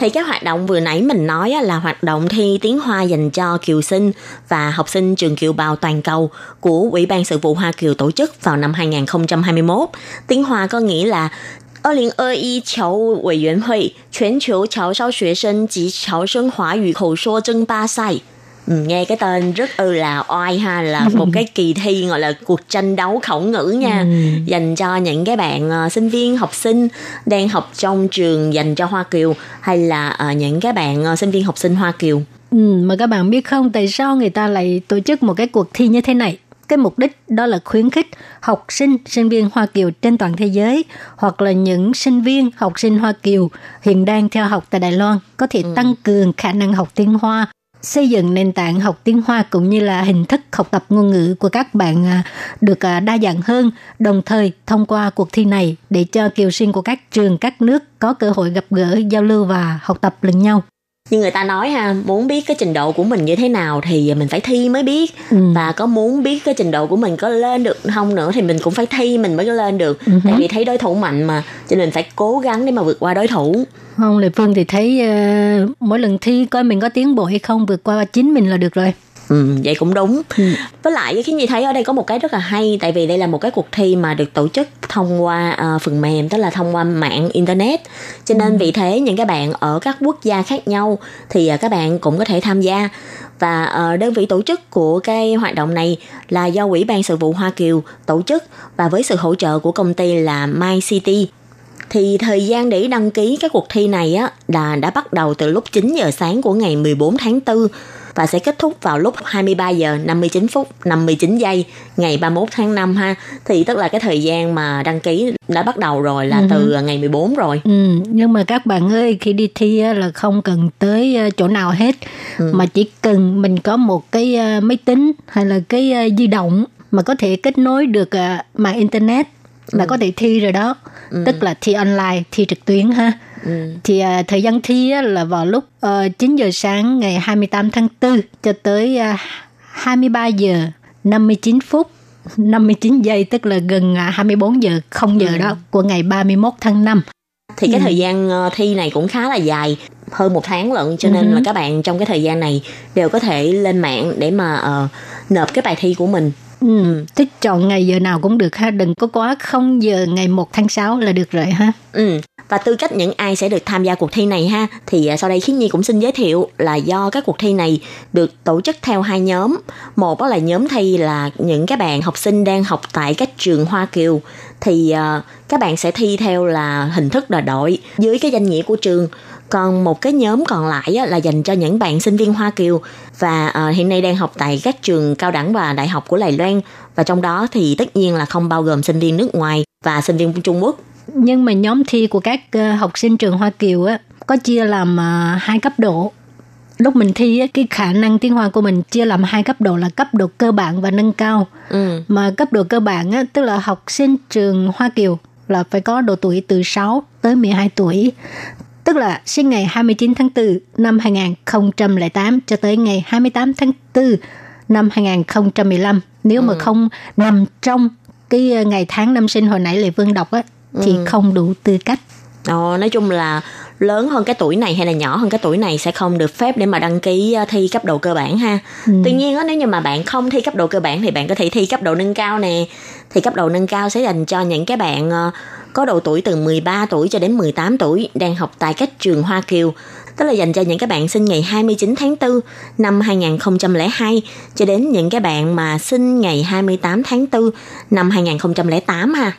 Thì cái hoạt động vừa nãy mình nói á, là hoạt động thi tiếng Hoa dành cho kiều sinh và học sinh trường kiều bào toàn cầu của Ủy ban Sự vụ Hoa Kiều tổ chức vào năm 2021. Tiếng Hoa có nghĩa là 2021侨务委员会全球侨胞学生及侨生华语口说争霸赛 Ừ, nghe cái tên rất ư là oai ha là [LAUGHS] một cái kỳ thi gọi là cuộc tranh đấu khẩu ngữ nha. Dành cho những cái bạn ờ, sinh viên học sinh đang học trong trường dành cho Hoa Kiều hay là ờ, những cái bạn ờ, sinh viên học sinh Hoa Kiều. Ừ, mà các bạn biết không tại sao người ta lại tổ chức một cái cuộc thi như thế này? Cái mục đích đó là khuyến khích học sinh sinh viên Hoa Kiều trên toàn thế giới hoặc là những sinh viên học sinh Hoa Kiều hiện đang theo học tại Đài Loan có thể tăng cường khả năng học tiếng Hoa xây dựng nền tảng học tiếng Hoa cũng như là hình thức học tập ngôn ngữ của các bạn à, được à, đa dạng hơn, đồng thời thông qua cuộc thi này để cho kiều sinh của các trường các nước có cơ hội gặp gỡ, giao lưu và học tập lẫn nhau như người ta nói ha muốn biết cái trình độ của mình như thế nào thì mình phải thi mới biết Ừ. và có muốn biết cái trình độ của mình có lên được không nữa thì mình cũng phải thi mình mới lên được Ừ tại vì thấy đối thủ mạnh mà cho nên mình phải cố gắng để mà vượt qua đối thủ Không, Lệ Phương thì thấy ờ, mỗi lần thi coi mình có tiến bộ hay không vượt qua chính mình là được rồi. Ừ, vậy cũng đúng. Với lại cái gì thấy ở đây có một cái rất là hay tại vì đây là một cái cuộc thi mà được tổ chức thông qua ờ, phần mềm tức là thông qua mạng internet. Cho nên vì thế những cái bạn ở các quốc gia khác nhau thì ờ, các bạn cũng có thể tham gia. Và ờ, đơn vị tổ chức của cái hoạt động này là do Ủy ban Sự vụ Hoa Kiều tổ chức. Và với sự hỗ trợ của công ty là My City. Thì thời gian để đăng ký cái cuộc thi này á là đã bắt đầu từ lúc 9 giờ sáng của ngày 14 tháng 4 và sẽ kết thúc vào lúc 23 giờ 59 phút 59 giây ngày 31 tháng 5 ha. Thì tức là cái thời gian mà đăng ký đã bắt đầu rồi là từ ngày 14 rồi. Ừ, nhưng mà các bạn ơi khi đi thi á, là không cần tới ờ, chỗ nào hết mà chỉ cần mình có một cái ờ, máy tính hay là cái ờ, di động mà có thể kết nối được mạng internet là có thể thi rồi đó. Tức là thi online thi trực tuyến ha. Thì à, thời gian thi á, là vào lúc uh, 9 giờ sáng ngày 28 tháng 4 cho tới à, 23 giờ 59 phút 59 giây tức là gần à, 24 giờ không giờ đó của ngày 31 tháng 5 Thì cái thời gian ờ, thi này cũng khá là dài hơn một tháng lận cho nên là các bạn trong cái thời gian này đều có thể lên mạng để mà ờ, nộp cái bài thi của mình Ừ, thích chọn ngày giờ nào cũng được ha, đừng có quá không giờ ngày 1 tháng 6 là được rồi ha. Ừ, và tư cách những ai sẽ được tham gia cuộc thi này ha thì à, sau đây Khiết Nhi cũng xin giới thiệu là do các cuộc thi này được tổ chức theo hai nhóm. Một đó là nhóm thi là những các bạn học sinh đang học tại các trường Hoa Kiều thì uh, các bạn sẽ thi theo là hình thức là đội dưới cái danh nghĩa của trường còn một cái nhóm còn lại là dành cho những bạn sinh viên Hoa Kiều và uh, hiện nay đang học tại các trường cao đẳng và đại học của Đài Loan và trong đó thì tất nhiên là không bao gồm sinh viên nước ngoài và sinh viên Trung Quốc. Nhưng mà nhóm thi của các uh, học sinh trường Hoa Kiều á có chia làm uh, hai cấp độ. Lúc mình thi á, cái khả năng tiếng Hoa của mình chia làm hai cấp độ là cấp độ cơ bản và nâng cao. Ừ. Mà cấp độ cơ bản á, tức là học sinh trường Hoa Kiều là phải có độ tuổi từ 6 tới 12 tuổi tức là sinh ngày 29 tháng 4 năm 2008 cho tới ngày 28 tháng 4 năm 2015. Nếu ừ. mà không nằm trong cái ờ, ngày tháng năm sinh hồi nãy Lê Vương đọc á, thì ừ. không đủ tư cách. Ồ, nói chung là lớn hơn cái tuổi này hay là nhỏ hơn cái tuổi này sẽ không được phép để mà đăng ký ờ, thi cấp độ cơ bản ha. Ừ. Tuy nhiên á nếu như mà bạn không thi cấp độ cơ bản thì bạn có thể thi cấp độ nâng cao nè. Thì cấp độ nâng cao sẽ dành cho những cái bạn ờ, có độ tuổi từ 13 tuổi cho đến 18 tuổi đang học tại các trường Hoa Kiều, tức là dành cho những cái bạn sinh ngày 29 tháng 4 năm 2002 cho đến những cái bạn mà sinh ngày 28 tháng 4 năm 2008 ha.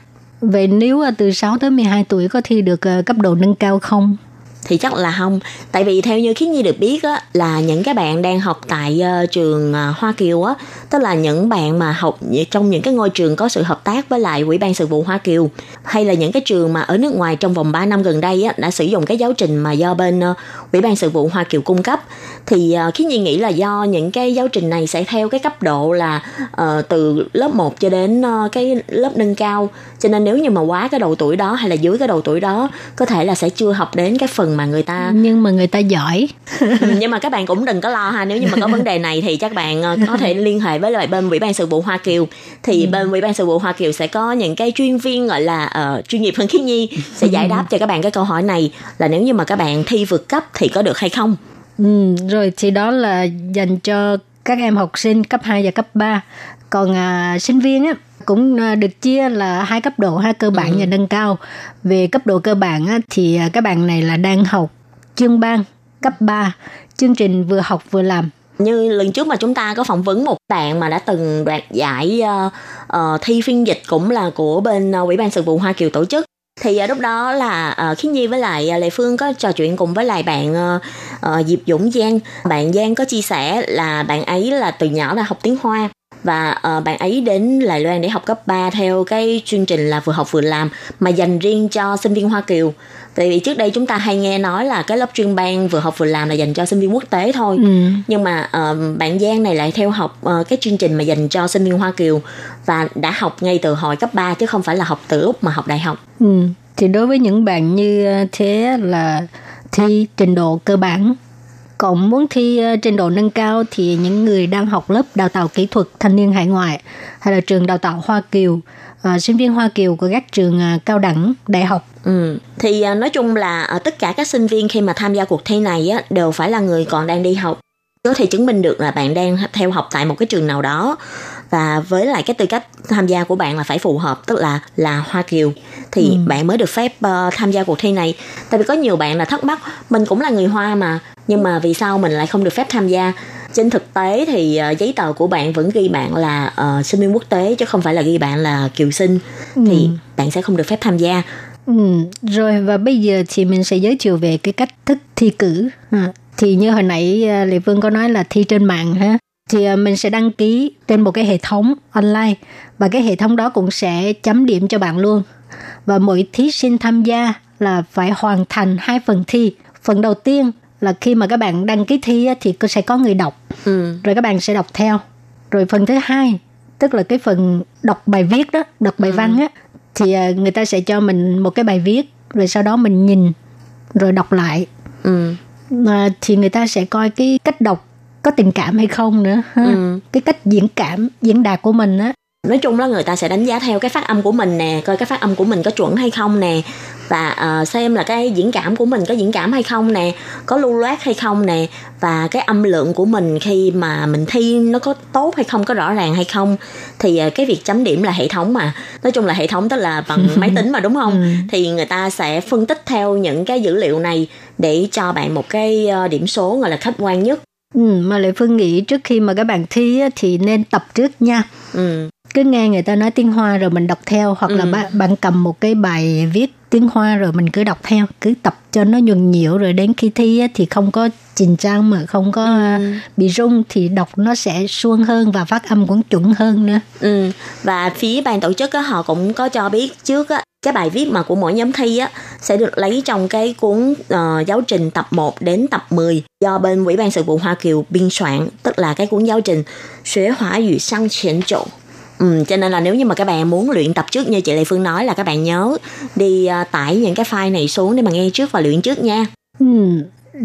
Vậy nếu à, từ 6 tới 12 tuổi có thi được à, cấp độ nâng cao không? thì chắc là không tại vì theo như khiến nhi được biết á là những cái bạn đang học tại uh, trường uh, hoa kiều á tức là những bạn mà học trong những cái ngôi trường có sự hợp tác với lại ủy ban sự vụ hoa kiều hay là những cái trường mà ở nước ngoài trong vòng 3 năm gần đây á đã sử dụng cái giáo trình mà do bên uh, ủy ban sự vụ hoa kiều cung cấp thì uh, khiết nhi nghĩ là do những cái giáo trình này sẽ theo cái cấp độ là uh, từ lớp 1 cho đến uh, cái lớp nâng cao. Cho nên nếu như mà quá cái độ tuổi đó hay là dưới cái độ tuổi đó có thể là sẽ chưa học đến cái phần mà người ta nhưng mà người ta giỏi. [LAUGHS] Nhưng mà các bạn cũng đừng có lo ha nếu như mà có vấn đề này thì các bạn ờ, có thể liên hệ với lại bên ủy ban sự vụ Hoa Kiều. Thì ừ. bên ủy ban sự vụ Hoa Kiều sẽ có những cái chuyên viên gọi là uh, chuyên nghiệp hơn khí nhi sẽ giải đáp cho các bạn cái câu hỏi này là nếu như mà các bạn thi vượt cấp thì có được hay không ừ, rồi thì đó là dành cho các em học sinh cấp 2 và cấp 3 còn à, sinh viên á cũng à, được chia là hai cấp độ ha cơ bản ừ. và nâng cao. Về cấp độ cơ bản á, thì à, các bạn này là đang học chương ban cấp 3 chương trình vừa học vừa làm. Như lần trước mà chúng ta có phỏng vấn một bạn mà đã từng đoạt giải uh, uh, thi phiên dịch cũng là của bên uh, ủy ban sự vụ hoa kiều tổ chức thì uh, lúc đó là uh, Khiến nhi với lại uh, lệ phương có trò chuyện cùng với lại bạn uh, uh, diệp dũng giang. Bạn giang có chia sẻ là bạn ấy là từ nhỏ là học tiếng hoa và uh, bạn ấy đến Đài Loan để học cấp 3 theo cái chương trình là vừa học vừa làm mà dành riêng cho sinh viên Hoa Kiều. Tại vì trước đây chúng ta hay nghe nói là cái lớp chuyên ban vừa học vừa làm là dành cho sinh viên quốc tế thôi. Ừ. Nhưng mà uh, bạn Giang này lại theo học uh, cái chương trình mà dành cho sinh viên Hoa Kiều và đã học ngay từ hồi cấp 3 chứ không phải là học từ lúc mà học đại học. Ừ. Thì đối với những bạn như thế là thi trình độ cơ bản còn muốn thi ờ, trình trên độ nâng cao thì những người đang học lớp đào tạo kỹ thuật thanh niên hải ngoại hay là trường đào tạo Hoa Kiều, uh, sinh viên Hoa Kiều của các trường uh, cao đẳng, đại học. Ừ. Thì uh, nói chung là uh, tất cả các sinh viên khi mà tham gia cuộc thi này á, đều phải là người còn đang đi học có thể chứng minh được là bạn đang theo học tại một cái trường nào đó và với lại cái tư cách tham gia của bạn là phải phù hợp tức là là hoa kiều. Thì ừ. bạn mới được phép uh, tham gia cuộc thi này. Tại vì có nhiều bạn là thắc mắc mình cũng là người hoa mà nhưng mà vì sao mình lại không được phép tham gia? Trên thực tế thì uh, giấy tờ của bạn vẫn ghi bạn là uh, sinh viên quốc tế chứ không phải là ghi bạn là kiều sinh. Ừ. thì bạn sẽ không được phép tham gia. Ừ, rồi và bây giờ thì mình sẽ giới thiệu về cái cách thức thi cử. À, thì như hồi nãy Lê Vương có nói là thi trên mạng ha thì à, mình sẽ đăng ký trên một cái hệ thống online và cái hệ thống đó cũng sẽ chấm điểm cho bạn luôn. Và mỗi thí sinh tham gia là phải hoàn thành hai phần thi. Phần đầu tiên là khi mà các bạn đăng ký thi thì sẽ có người đọc, ừ. rồi các bạn sẽ đọc theo. Rồi phần thứ hai tức là cái phần đọc bài viết đó, đọc bài ừ. văn á thì à, người ta sẽ cho mình một cái bài viết rồi sau đó mình nhìn rồi đọc lại. Ừ. À, thì người ta sẽ coi cái cách đọc có tình cảm hay không nữa ha. Ừ. cái cách diễn cảm diễn đạt của mình á nói chung là người ta sẽ đánh giá theo cái phát âm của mình nè coi cái phát âm của mình có chuẩn hay không nè và uh, xem là cái diễn cảm của mình có diễn cảm hay không nè có lưu loát hay không nè và cái âm lượng của mình khi mà mình thi nó có tốt hay không có rõ ràng hay không thì uh, cái việc chấm điểm là hệ thống mà nói chung là hệ thống tức là bằng [LAUGHS] máy tính mà đúng không ừ. thì người ta sẽ phân tích theo những cái dữ liệu này để cho bạn một cái uh, điểm số gọi là khách quan nhất Ừ, mà Lệ Phương nghĩ trước khi mà các bạn thi thì nên tập trước nha. Ừ. Cứ nghe người ta nói tiếng Hoa rồi mình đọc theo hoặc ừ. là bạn, bạn cầm một cái bài viết tiếng Hoa rồi mình cứ đọc theo, cứ tập cho nó nhuần nhuyễn rồi đến khi thi thì không có trình trang mà không có ừ. bị rung thì đọc nó sẽ suôn hơn và phát âm cũng chuẩn hơn nữa. Ừ. Và phía ban tổ chức á, họ cũng có cho biết trước á, cái bài viết mà của mỗi nhóm thi á sẽ được lấy trong cái cuốn uh, giáo trình tập 1 đến tập 10 do bên Ủy ban sự vụ Hoa Kiều biên soạn, tức là cái cuốn giáo trình Xuế Hóa Yu Sang Triển Chỗ. Ừ, cho nên là nếu như mà các bạn muốn luyện tập trước như chị Lê Phương nói là các bạn nhớ đi uh, tải những cái file này xuống để mà nghe trước và luyện trước nha. Ừ,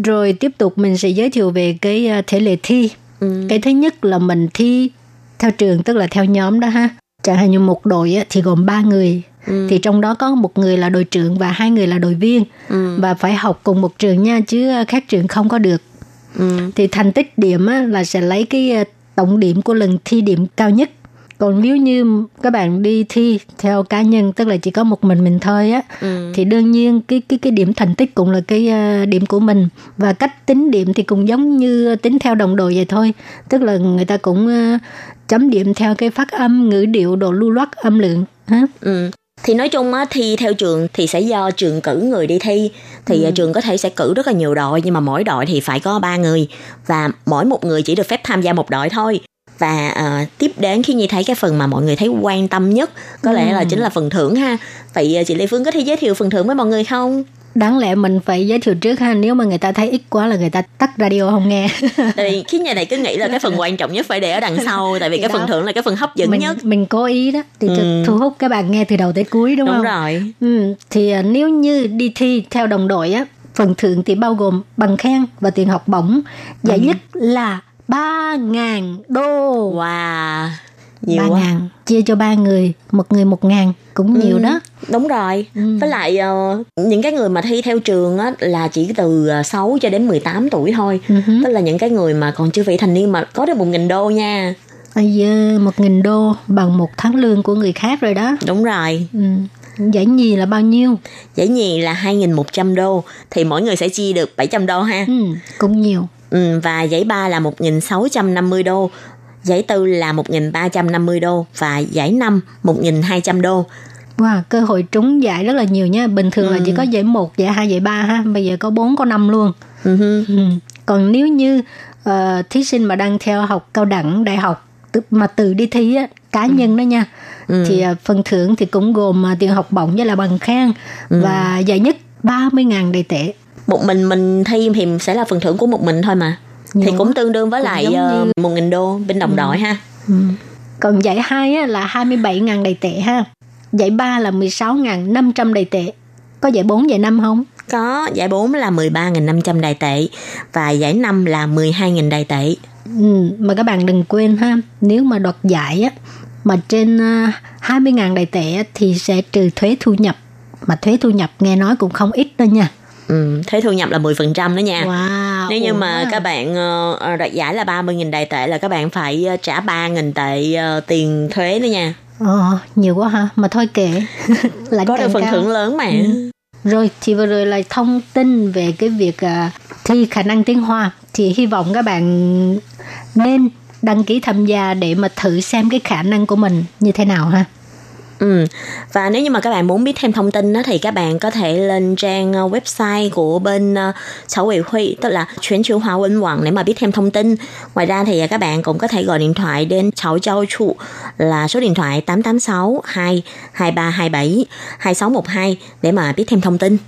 rồi tiếp tục mình sẽ giới thiệu về cái uh, thể lệ thi. Ừ. Cái thứ nhất là mình thi theo trường tức là theo nhóm đó ha. Chẳng hạn như một đội thì gồm 3 người ừ. thì trong đó có một người là đội trưởng và hai người là đội viên ừ. và phải học cùng một trường nha chứ khác trường không có được ừ. thì thành tích điểm á, là sẽ lấy cái tổng điểm của lần thi điểm cao nhất còn nếu như các bạn đi thi theo cá nhân tức là chỉ có một mình mình thôi á ừ. thì đương nhiên cái cái cái điểm thành tích cũng là cái uh, điểm của mình. Và cách tính điểm thì cũng giống như tính theo đồng đội vậy thôi. Tức là người ta cũng uh, chấm điểm theo cái phát âm ngữ điệu độ lưu loát âm lượng ha ừ. Thì nói chung á thi theo trường thì sẽ do trường cử người đi thi. Thì ừ. trường có thể sẽ cử rất là nhiều đội nhưng mà mỗi đội thì phải có ba người. Và mỗi một người chỉ được phép tham gia một đội thôi và uh, tiếp đến khi như thấy cái phần mà mọi người thấy quan tâm nhất có ừ. lẽ là chính là phần thưởng ha vậy uh, chị lê phương có thể giới thiệu phần thưởng với mọi người không đáng lẽ mình phải giới thiệu trước ha nếu mà người ta thấy ít quá là người ta tắt radio không nghe [LAUGHS] tại khi nhà này cứ nghĩ là cái phần quan trọng nhất phải để ở đằng sau tại vì thì cái đó. phần thưởng là cái phần hấp dẫn mình, nhất mình cố ý đó thì ừ. thu hút các bạn nghe từ đầu tới cuối đúng, đúng không đúng rồi ừ, thì à, nếu như đi thi theo đồng đội á phần thưởng thì bao gồm bằng khen và tiền học bổng giải ừ. nhất là ba ngàn đô. Wow. Nhiều ba ngàn chia cho ba người một người một ngàn cũng ừ, nhiều đó. đúng rồi. Ừ. với lại uh, những cái người mà thi theo trường á là chỉ từ 6 ờ, cho đến 18 tuổi thôi. Uh-huh. tức là những cái người mà còn chưa vị thành niên mà có được một nghìn đô nha. Ây da, một nghìn đô bằng một tháng lương của người khác rồi đó. Đúng rồi. Ừ. Giải nhì là bao nhiêu? Giải nhì là 2.100 đô. Thì mỗi người sẽ chia được 700 đô ha. Ừ, Cũng nhiều ừ, Và giải ba là 1.650 đô giải tư là 1.350 đô và giải 5 1.200 đô. Wow, cơ hội trúng giải rất là nhiều nha. Bình thường ừ. là chỉ có giải 1, giải 2, giải 3 ha. Bây giờ có 4, có 5 luôn. Uh-huh. Ừ. Còn nếu như uh, thí sinh mà đang theo học cao đẳng, đại học mà tự đi thi á, cá ừ. nhân đó nha. Ừ. Thì uh, phần thưởng thì cũng gồm uh, tiền học bổng với là bằng khen ừ. và giải nhất 30.000 đầy tệ. Một mình mình thi thì sẽ là phần thưởng của một mình thôi mà thì cũng tương đương với lại uh, một nghìn đô bên đồng ừ. đội ha ừ. còn giải hai á, là 27.000 đầy tệ ha giải ba là 16.500 đầy tệ có giải 4, giải 5 không? Có, giải 4 là 13.500 đài tệ và giải 5 là 12.000 đài tệ. Ừ, mà các bạn đừng quên ha, nếu mà đoạt giải á mà trên uh, ờ, 20.000 đài tệ thì sẽ trừ thuế thu nhập. Mà thuế thu nhập nghe nói cũng không ít đâu nha. Ừ, thuế thu nhập là 10% đó nha. Wow. Nếu như mà các bạn uh, đoạt giải là 30.000 đài tệ là các bạn phải uh, trả 3.000 tệ uh, tiền thuế đó nha. Ờ, nhiều quá ha. Mà thôi kệ. [LAUGHS] Có được phần cao. thưởng lớn mà. Ừ. Rồi, thì vừa rồi là thông tin về cái việc uh, thi khả năng tiếng Hoa. Thì hy vọng các bạn nên đăng ký tham gia để mà thử xem cái khả năng của mình như thế nào ha. Ừ. Và nếu như mà các bạn muốn biết thêm thông tin đó, thì các bạn có thể lên trang ờ, website của bên uh, Sở Ủy Huy tức là chuyển chữ hóa Quân Hoàng để mà biết thêm thông tin. Ngoài ra thì ờ, các bạn cũng có thể gọi điện thoại đến Cháu Châu Trụ là số điện thoại 886 2 2327 2612 để mà biết thêm thông tin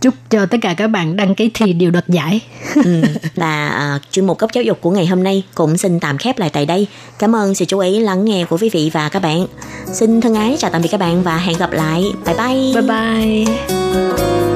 chúc cho tất cả các bạn đăng ký thi đều đoạt giải. [LAUGHS] ừ, và uh, chuyên mục góc giáo dục của ngày hôm nay cũng xin tạm khép lại tại đây. Cảm ơn sự chú ý lắng nghe của quý vị và các bạn. Xin thân ái chào tạm biệt các bạn và hẹn gặp lại. Bye bye. Bye bye.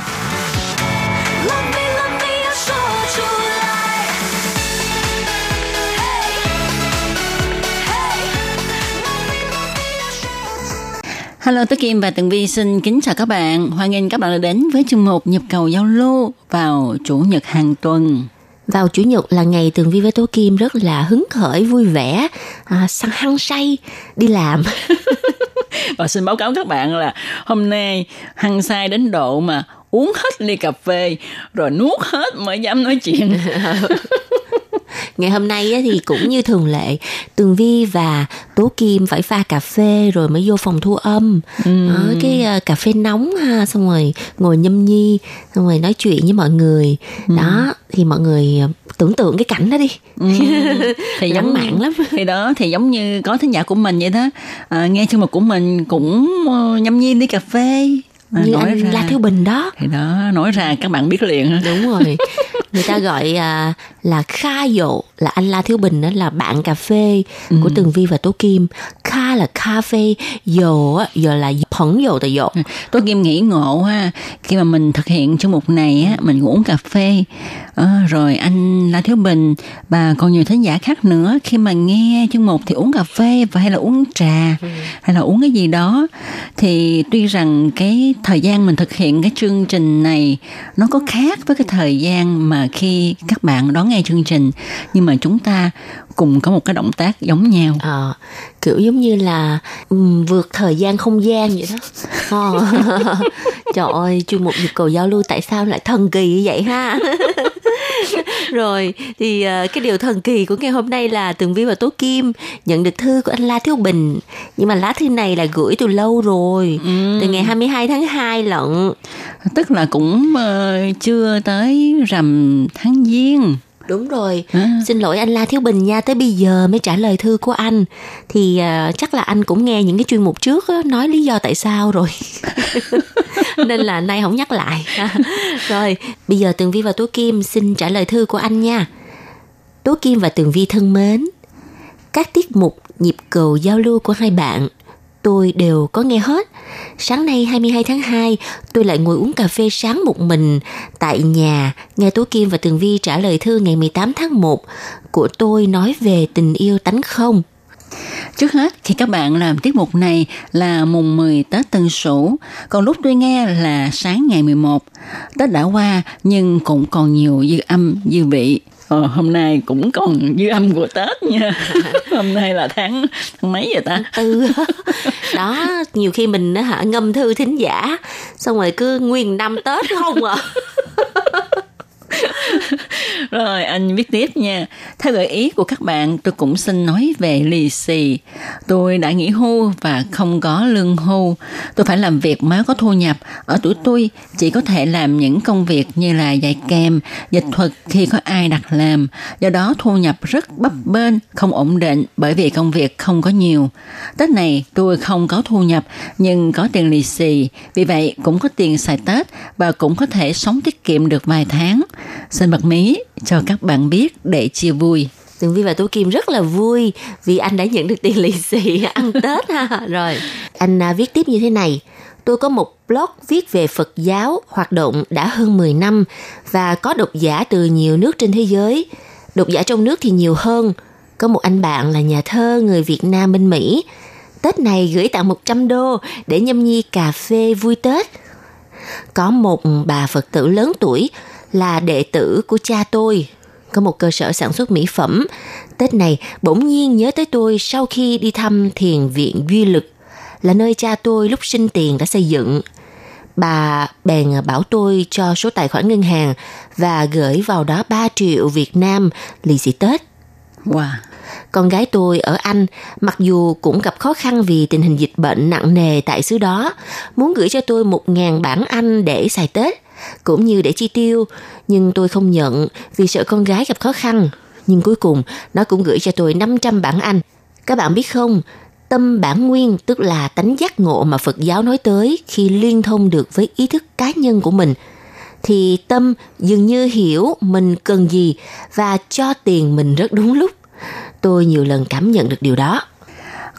Hello, Tố Kim và Tường Vi xin kính chào các bạn. Hoan nghênh các bạn đã đến với chuyên mục Nhịp cầu giao lưu vào Chủ nhật hàng tuần. Vào Chủ nhật là ngày Tường Vi với Tố Kim rất là hứng khởi, vui vẻ, à, săn hăng say đi làm. [LAUGHS] Và xin báo cáo các bạn là hôm nay hăng say đến độ mà uống hết ly cà phê rồi nuốt hết mới dám nói chuyện. [LAUGHS] Ngày hôm nay thì cũng như thường lệ, Tường Vi và Tố Kim phải pha cà phê rồi mới vô phòng thu âm. Đó, cái ờ, cà phê nóng ha, xong rồi ngồi nhâm nhi, xong rồi nói chuyện với mọi người. Đó, thì mọi người ờ, tưởng tượng cái cảnh đó đi. [LAUGHS] thì Lãng giống mạn lắm. [LAUGHS] thì đó thì giống như có thính giả của mình vậy đó à, nghe chương mục của mình cũng nhâm nhi đi cà phê à, như anh La Thiếu Bình đó. thì đó nói ra các bạn biết liền Đúng rồi. [LAUGHS] Người ta gọi à, là Kha Dụ là anh La Thiếu Bình đó là bạn cà phê của Tường Vi và Tố Kim. Kha là cà phê, dồ á, giờ là phẫn dồ từ dồ. tôi kim nghĩ ngộ ha. Khi mà mình thực hiện chương mục này á mình uống cà phê Ờ, rồi anh La Thiếu Bình và còn nhiều thính giả khác nữa khi mà nghe chương mục thì uống cà phê và hay là uống trà hay là uống cái gì đó. Thì tuy rằng cái thời gian mình thực hiện cái chương trình này nó có khác với cái thời gian mà khi các bạn đón nghe chương trình nhưng mà chúng ta cùng có một cái động tác giống nhau Ờ, kiểu giống như là ừm, vượt thời gian không gian vậy đó. Ờ. [LAUGHS] Trời ơi, chuyên mục nhịp cầu giao lưu tại sao lại thần kỳ như vậy ha? [LAUGHS] Rồi, thì ờ, cái điều thần kỳ của ngày hôm nay là Tường Vi và Tố Kim nhận được thư của anh La Thiếu Bình. Nhưng mà lá thư này là gửi từ lâu rồi, từ ngày 22 tháng 2 lận. tức là cũng ờ, chưa tới rằm tháng giêng Đúng rồi, À. xin lỗi anh La Thiếu Bình nha, tới bây giờ mới trả lời thư của anh. Thì à, chắc là anh cũng nghe những cái chuyên mục trước á, nói lý do tại sao rồi. [LAUGHS] Nên là nay không nhắc lại. [LAUGHS] rồi, bây giờ Tường Vi và Tố Kim xin trả lời thư của anh nha. Tố Kim và Tường Vi thân mến, các tiết mục nhịp cầu giao lưu của hai bạn tôi đều có nghe hết. Sáng nay 22 tháng 2, tôi lại ngồi uống cà phê sáng một mình tại nhà, nghe Tố Kim và Tường Vi trả lời thư ngày 18 tháng 1 của tôi nói về tình yêu tánh không. Trước hết thì các bạn làm tiết mục này là mùng 10 Tết Tân Sửu, còn lúc tôi nghe là sáng ngày 11. Tết đã qua nhưng cũng còn nhiều dư âm, dư vị. Ờ, hôm nay cũng còn dư âm của Tết nha. [LAUGHS] hôm nay là tháng, tháng mấy vậy ta? Ừ, [LAUGHS] đó, nhiều khi mình á hả ngâm thư thính giả, xong rồi cứ nguyên năm Tết không à. [LAUGHS] [LAUGHS] Rồi anh viết tiếp nha. Theo gợi ý của các bạn, tôi cũng xin nói về lì xì. Tôi đã nghỉ hưu và không có lương hưu. Tôi phải làm việc mới có thu nhập. Ở tuổi tôi chỉ có thể làm những công việc như là dạy kèm, dịch thuật khi có ai đặt làm. Do đó thu nhập rất bấp bênh, không ổn định bởi vì công việc không có nhiều. Tết này tôi không có thu nhập nhưng có tiền lì xì. Vì vậy cũng có tiền xài Tết và cũng có thể sống tiết kiệm được vài tháng. Xin bật mí cho các bạn biết để chia vui. Tường Vi và Tố Kim rất là vui vì anh đã nhận được tiền lì xì [LAUGHS] ăn Tết ha. Rồi, anh à, viết tiếp như thế này. Tôi có một blog viết về Phật giáo hoạt động đã hơn 10 năm và có độc giả từ nhiều nước trên thế giới. Độc giả trong nước thì nhiều hơn. Có một anh bạn là nhà thơ người Việt Nam bên Mỹ. Tết này gửi tặng 100 đô để nhâm nhi cà phê vui Tết. Có một bà Phật tử lớn tuổi là đệ tử của cha tôi, có một cơ sở sản xuất mỹ phẩm. Tết này bỗng nhiên nhớ tới tôi sau khi đi thăm thiền viện Duy Lực. là nơi cha tôi lúc sinh tiền đã xây dựng. Bà bèn bảo tôi cho số tài khoản ngân hàng và gửi vào đó 3 triệu Việt Nam lì xì Tết. Wow. Con gái tôi ở Anh, mặc dù cũng gặp khó khăn vì tình hình dịch bệnh nặng nề tại xứ đó, muốn gửi cho tôi một ngàn bảng Anh để xài Tết, cũng như để chi tiêu, nhưng tôi không nhận vì sợ con gái gặp khó khăn. Nhưng cuối cùng, nó cũng gửi cho tôi 500 bảng Anh. Các bạn biết không, tâm bản nguyên tức là tánh giác ngộ mà Phật giáo nói tới khi liên thông được với ý thức cá nhân của mình thì tâm dường như hiểu mình cần gì và cho tiền mình rất đúng lúc. Tôi nhiều lần cảm nhận được điều đó.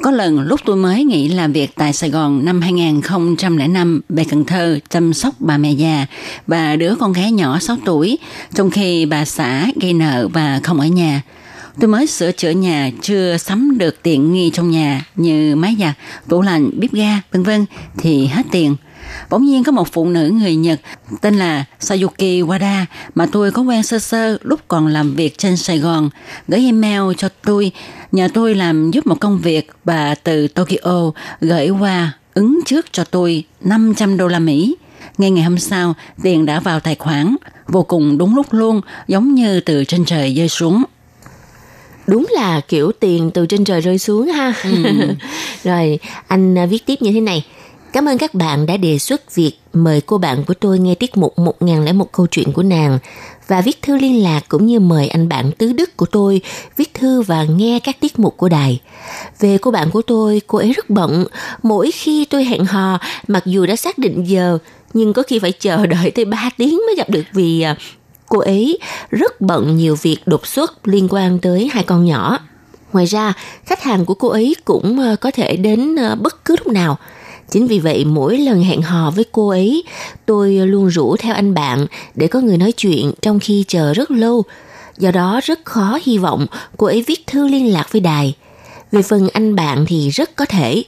Có lần lúc tôi mới nghỉ làm việc tại Sài Gòn năm 2005 về Cần Thơ chăm sóc bà mẹ già và đứa con gái nhỏ 6 tuổi, trong khi bà xã gây nợ và không ở nhà. Tôi mới sửa chữa nhà chưa sắm được tiện nghi trong nhà như máy giặt, tủ lạnh, bếp ga, vân vân thì hết tiền. Bỗng nhiên có một phụ nữ người Nhật tên là Sayuki Wada mà tôi có quen sơ sơ lúc còn làm việc trên Sài Gòn gửi email cho tôi nhờ tôi làm giúp một công việc và từ Tokyo gửi qua ứng trước cho tôi 500 đô la Mỹ. Ngay ngày hôm sau, tiền đã vào tài khoản, vô cùng đúng lúc luôn, giống như từ trên trời rơi xuống. Đúng là kiểu tiền từ trên trời rơi xuống ha. Ừ. [LAUGHS] Rồi, anh à, viết tiếp như thế này. Cảm ơn các bạn đã đề xuất việc mời cô bạn của tôi nghe tiết mục 1001 câu chuyện của nàng và viết thư liên lạc cũng như mời anh bạn tứ đức của tôi viết thư và nghe các tiết mục của đài. Về cô bạn của tôi, cô ấy rất bận. Mỗi khi tôi hẹn hò, mặc dù đã xác định giờ, nhưng có khi phải chờ đợi tới 3 tiếng mới gặp được vì à, cô ấy rất bận nhiều việc đột xuất liên quan tới hai con nhỏ. Ngoài ra, khách hàng của cô ấy cũng à, có thể đến à, bất cứ lúc nào – Chính vì vậy mỗi lần hẹn hò với cô ấy, tôi luôn rủ theo anh bạn để có người nói chuyện trong khi chờ rất lâu. Do đó rất khó hy vọng cô ấy viết thư liên lạc với đài. Về phần anh bạn thì rất có thể,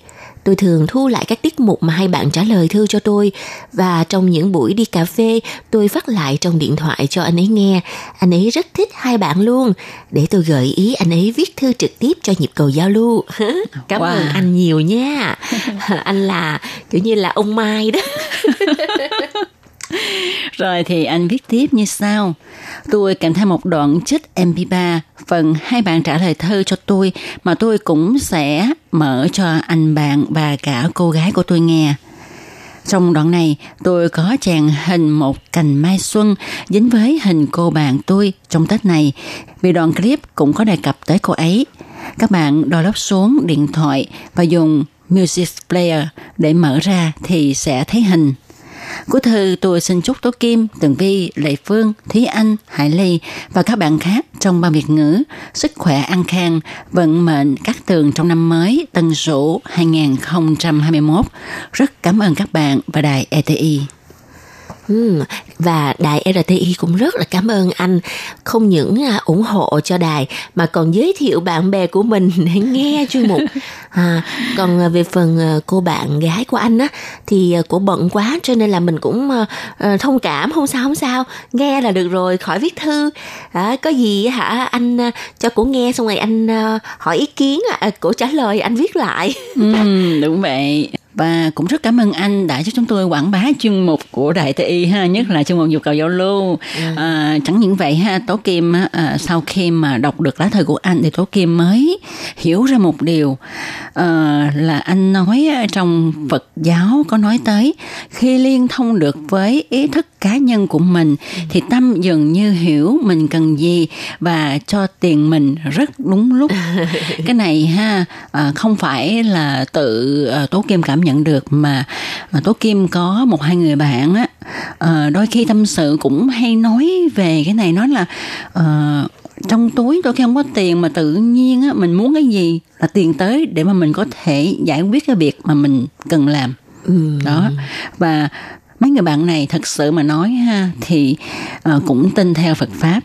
Tôi thường thu lại các tiết mục mà hai bạn trả lời thư cho tôi và trong những buổi đi cà phê tôi phát lại trong điện thoại cho anh ấy nghe. Anh ấy rất thích hai bạn luôn. Để tôi gợi ý anh ấy viết thư trực tiếp cho nhịp cầu giao lưu. [LAUGHS] Cảm wow. ơn anh nhiều nha. [LAUGHS] anh là kiểu như là ông Mai đó. [LAUGHS] [LAUGHS] Rồi thì anh viết tiếp như sau. Tôi kèm theo một đoạn trích MP3 phần hai bạn trả lời thơ cho tôi mà tôi cũng sẽ mở cho anh bạn và cả cô gái của tôi nghe. Trong đoạn này, tôi có chàng hình một cành mai xuân dính với hình cô bạn tôi trong Tết này, vì đoạn clip cũng có đề cập tới cô ấy. Các bạn đo lóc xuống điện thoại và dùng Music Player để mở ra thì sẽ thấy hình. Cuối thư tôi xin chúc Tố Kim, Tường Vi, Lệ Phương, Thúy Anh, Hải Ly và các bạn khác trong ban Việt ngữ sức khỏe an khang, vận mệnh các tường trong năm mới Tân Sửu 2021. Rất cảm ơn các bạn và đài ETI. Ừ, và đài RTI cũng rất là cảm ơn anh. Không những à, ủng hộ cho đài mà còn giới thiệu bạn bè của mình [LAUGHS] để nghe chuyên mục. À, còn à, về phần à, cô bạn gái của anh á thì cổ bận quá cho nên là mình cũng thông cảm. Không sao không sao. Nghe là được rồi khỏi viết thư. À, có gì hả anh cho cổ nghe xong rồi anh hỏi ý kiến. Cổ trả lời anh viết lại. [LAUGHS] ừ, đúng vậy. Và cũng rất cảm ơn anh đã giúp chúng tôi quảng bá chuyên mục của Đại TI ha nhất là chuyên mục nhu cầu giao lưu. Ừ. à, chẳng những vậy ha Tố Kim à, sau khi mà đọc được lá thư của anh thì Tố Kim mới hiểu ra một điều à, là anh nói trong Phật giáo có nói tới khi liên thông được với ý thức cá nhân của mình thì tâm dường như hiểu mình cần gì và cho tiền mình rất đúng lúc. [LAUGHS] Cái này ha à, không phải là tự à, tố kim cảm nhận được mà à, tố kim có một hai người bạn á à, đôi khi tâm sự cũng hay nói về cái này nói là à, trong túi tôi không có tiền mà tự nhiên á mình muốn cái gì là tiền tới để mà mình có thể giải quyết cái việc mà mình cần làm ừ. đó và mấy người bạn này thật sự mà nói ha thì uh, cũng tin theo Phật pháp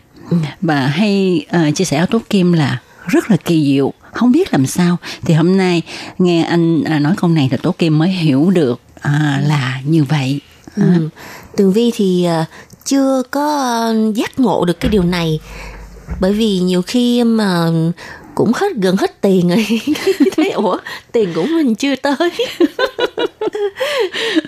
và hay uh, chia sẻ ở tốt kim là rất là kỳ diệu không biết làm sao thì hôm nay nghe anh uh, nói câu này thì tố kim mới hiểu được uh, là như vậy uh. ừ tường vi thì ờ, chưa có giác ngộ được cái điều này. Bởi vì nhiều khi mà cũng hết gần hết tiền rồi. [LAUGHS] Thấy ủa tiền của mình chưa tới. [LAUGHS]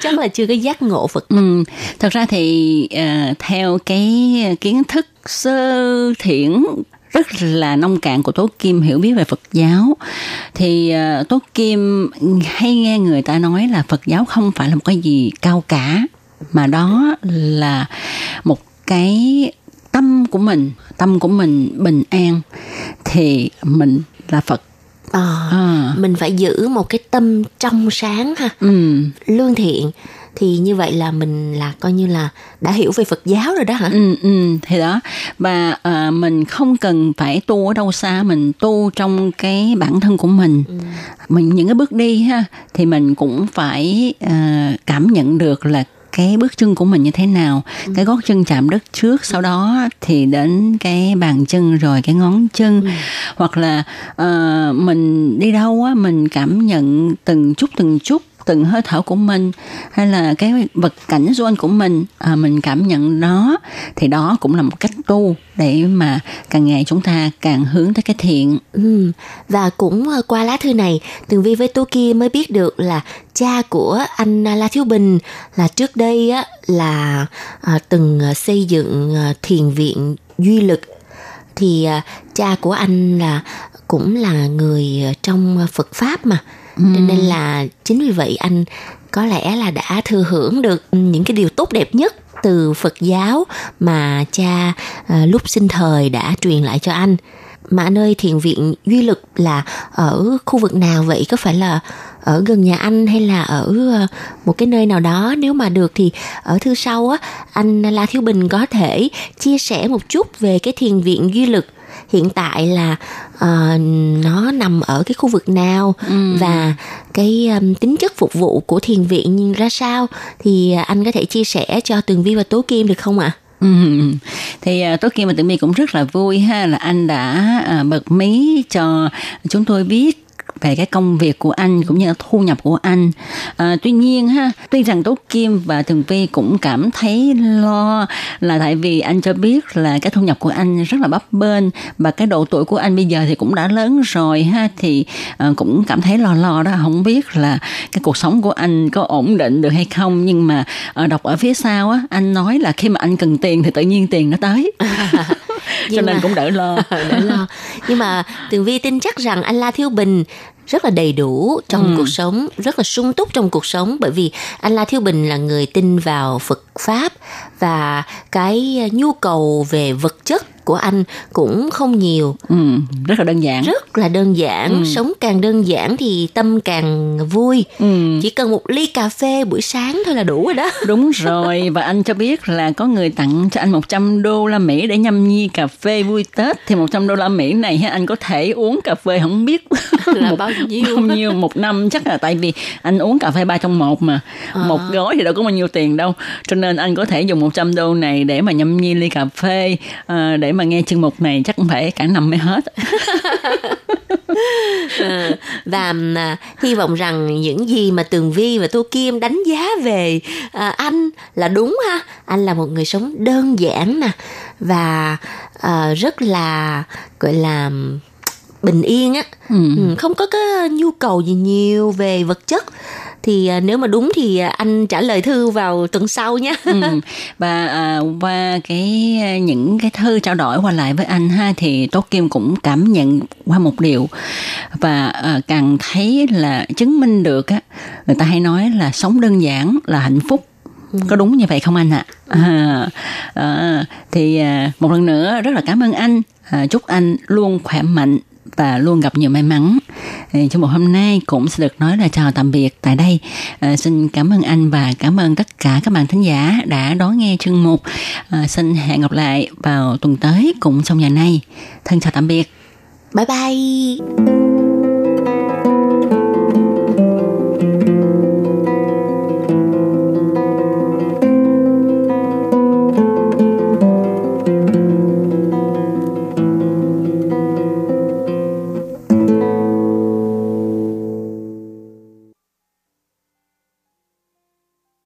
Chắc là chưa có giác ngộ Phật. Ừ, thật ra thì uh, theo cái kiến thức sơ thiển rất là nông cạn của Tố Kim hiểu biết về Phật giáo thì uh, Tố Kim hay nghe người ta nói là Phật giáo không phải là một cái gì cao cả mà đó là một cái tâm của mình tâm của mình bình an thì mình là Phật à, à. mình phải giữ một cái tâm trong sáng ha ừ. lương thiện thì như vậy là mình là coi như là đã hiểu về Phật giáo rồi đó hả? Ừ, ừ thì đó và à, mình không cần phải tu ở đâu xa mình tu trong cái bản thân của mình ừ. mình những cái bước đi ha thì mình cũng phải à, cảm nhận được là cái bước chân của mình như thế nào ừ. cái gót chân chạm đất trước sau đó thì đến cái bàn chân rồi cái ngón chân ừ. hoặc là uh, mình đi đâu á mình cảm nhận từng chút từng chút từng hơi thở của mình hay là cái vật cảnh xung quanh của mình à, mình cảm nhận nó thì đó cũng là một cách tu để mà càng ngày chúng ta càng hướng tới cái thiện ừ. và cũng à, qua lá thư này tường vi với Tú kia mới biết được là cha của anh à, la thiếu bình là trước đây á là à, từng à, xây dựng thiền viện duy lực thì à, cha của anh là cũng là người trong Phật pháp mà ừ. nên là chính vì vậy anh có lẽ là đã thừa hưởng được những cái điều tốt đẹp nhất từ Phật giáo mà cha à, lúc sinh thời đã truyền lại cho anh. Mà anh ơi thiền viện duy lực là ở khu vực nào vậy? Có phải là ở gần nhà anh hay là ở ờ, một cái nơi nào đó? Nếu mà được thì ở thư sau á anh La Thiếu Bình có thể chia sẻ một chút về cái thiền viện duy lực hiện tại là uh, nó nằm ở cái khu vực nào ừ. và cái um, tính chất phục vụ của thiền viện ra sao thì anh có thể chia sẻ cho Tường Vi và Tố Kim được không ạ? À? Ừ. thì uh, Tố Kim và Tường Vi cũng rất là vui ha là anh đã uh, bật mí cho chúng tôi biết về cái công việc của anh cũng như là thu nhập của anh. À, tuy nhiên ha tuy rằng tố kim và tường vi cũng cảm thấy lo là tại vì anh cho biết là cái thu nhập của anh rất là bấp bênh và cái độ tuổi của anh bây giờ thì cũng đã lớn rồi ha thì à, cũng cảm thấy lo lo đó. Không biết là cái cuộc sống của anh có ổn định được hay không nhưng mà à, đọc ở phía sau á anh nói là khi mà anh cần tiền thì tự nhiên tiền nó tới. [LAUGHS] Cho nên mà, cũng đỡ lo. [LAUGHS] Đỡ lo. Nhưng mà tường vi tin chắc rằng anh la thiếu bình rất là đầy đủ trong ừ. cuộc sống rất là sung túc trong cuộc sống bởi vì anh La Thiếu Bình là người tin vào Phật pháp và cái nhu cầu về vật chất của anh cũng không nhiều. Ừ, rất là đơn giản. Rất là đơn giản ừ. sống càng đơn giản thì tâm càng vui. Ừ. chỉ cần một ly cà phê buổi sáng thôi là đủ rồi đó. [LAUGHS] Đúng rồi và anh cho biết là có người tặng cho anh 100 đô la Mỹ để nhâm nhi cà phê vui Tết. Thì 100 đô la Mỹ này anh có thể uống cà phê không biết. [LAUGHS] Là một, bao nhiêu? bao nhiêu? Một năm chắc là tại vì anh uống cà phê ba trong một mà. À. một gói thì đâu có bao nhiêu tiền đâu. Cho nên anh có thể dùng 100 đô này để mà nhâm nhi ly cà phê uh, để mà nghe chương mục này chắc cũng phải cả năm mới hết. [LAUGHS] À, và à, hy vọng rằng những gì mà tường vi và tô kim đánh giá về à, anh là đúng ha? Anh là một người sống đơn giản nè và à, rất là gọi là bình yên á. Ừ. ừ không có cái nhu cầu gì nhiều về vật chất thì à, nếu mà đúng thì à, anh trả lời thư vào tuần sau nhé ừ. và à, qua cái những cái thư trao đổi qua lại với anh ha thì tốt kim cũng cảm nhận qua một điều. Và à, càng thấy là chứng minh được á người ta hay nói là sống đơn giản là hạnh phúc. Ừ. có đúng như vậy không anh ạ? À, à, thì à, một lần nữa rất là cảm ơn anh. À, chúc anh luôn khỏe mạnh và luôn gặp nhiều may mắn. Trong một hôm nay cũng sẽ được nói là chào tạm biệt tại đây. À, xin cảm ơn anh và cảm ơn tất cả các bạn thính giả đã đón nghe chương mục. À, xin hẹn gặp lại vào tuần tới cũng trong nhà này. Thân chào tạm biệt. Bye bye.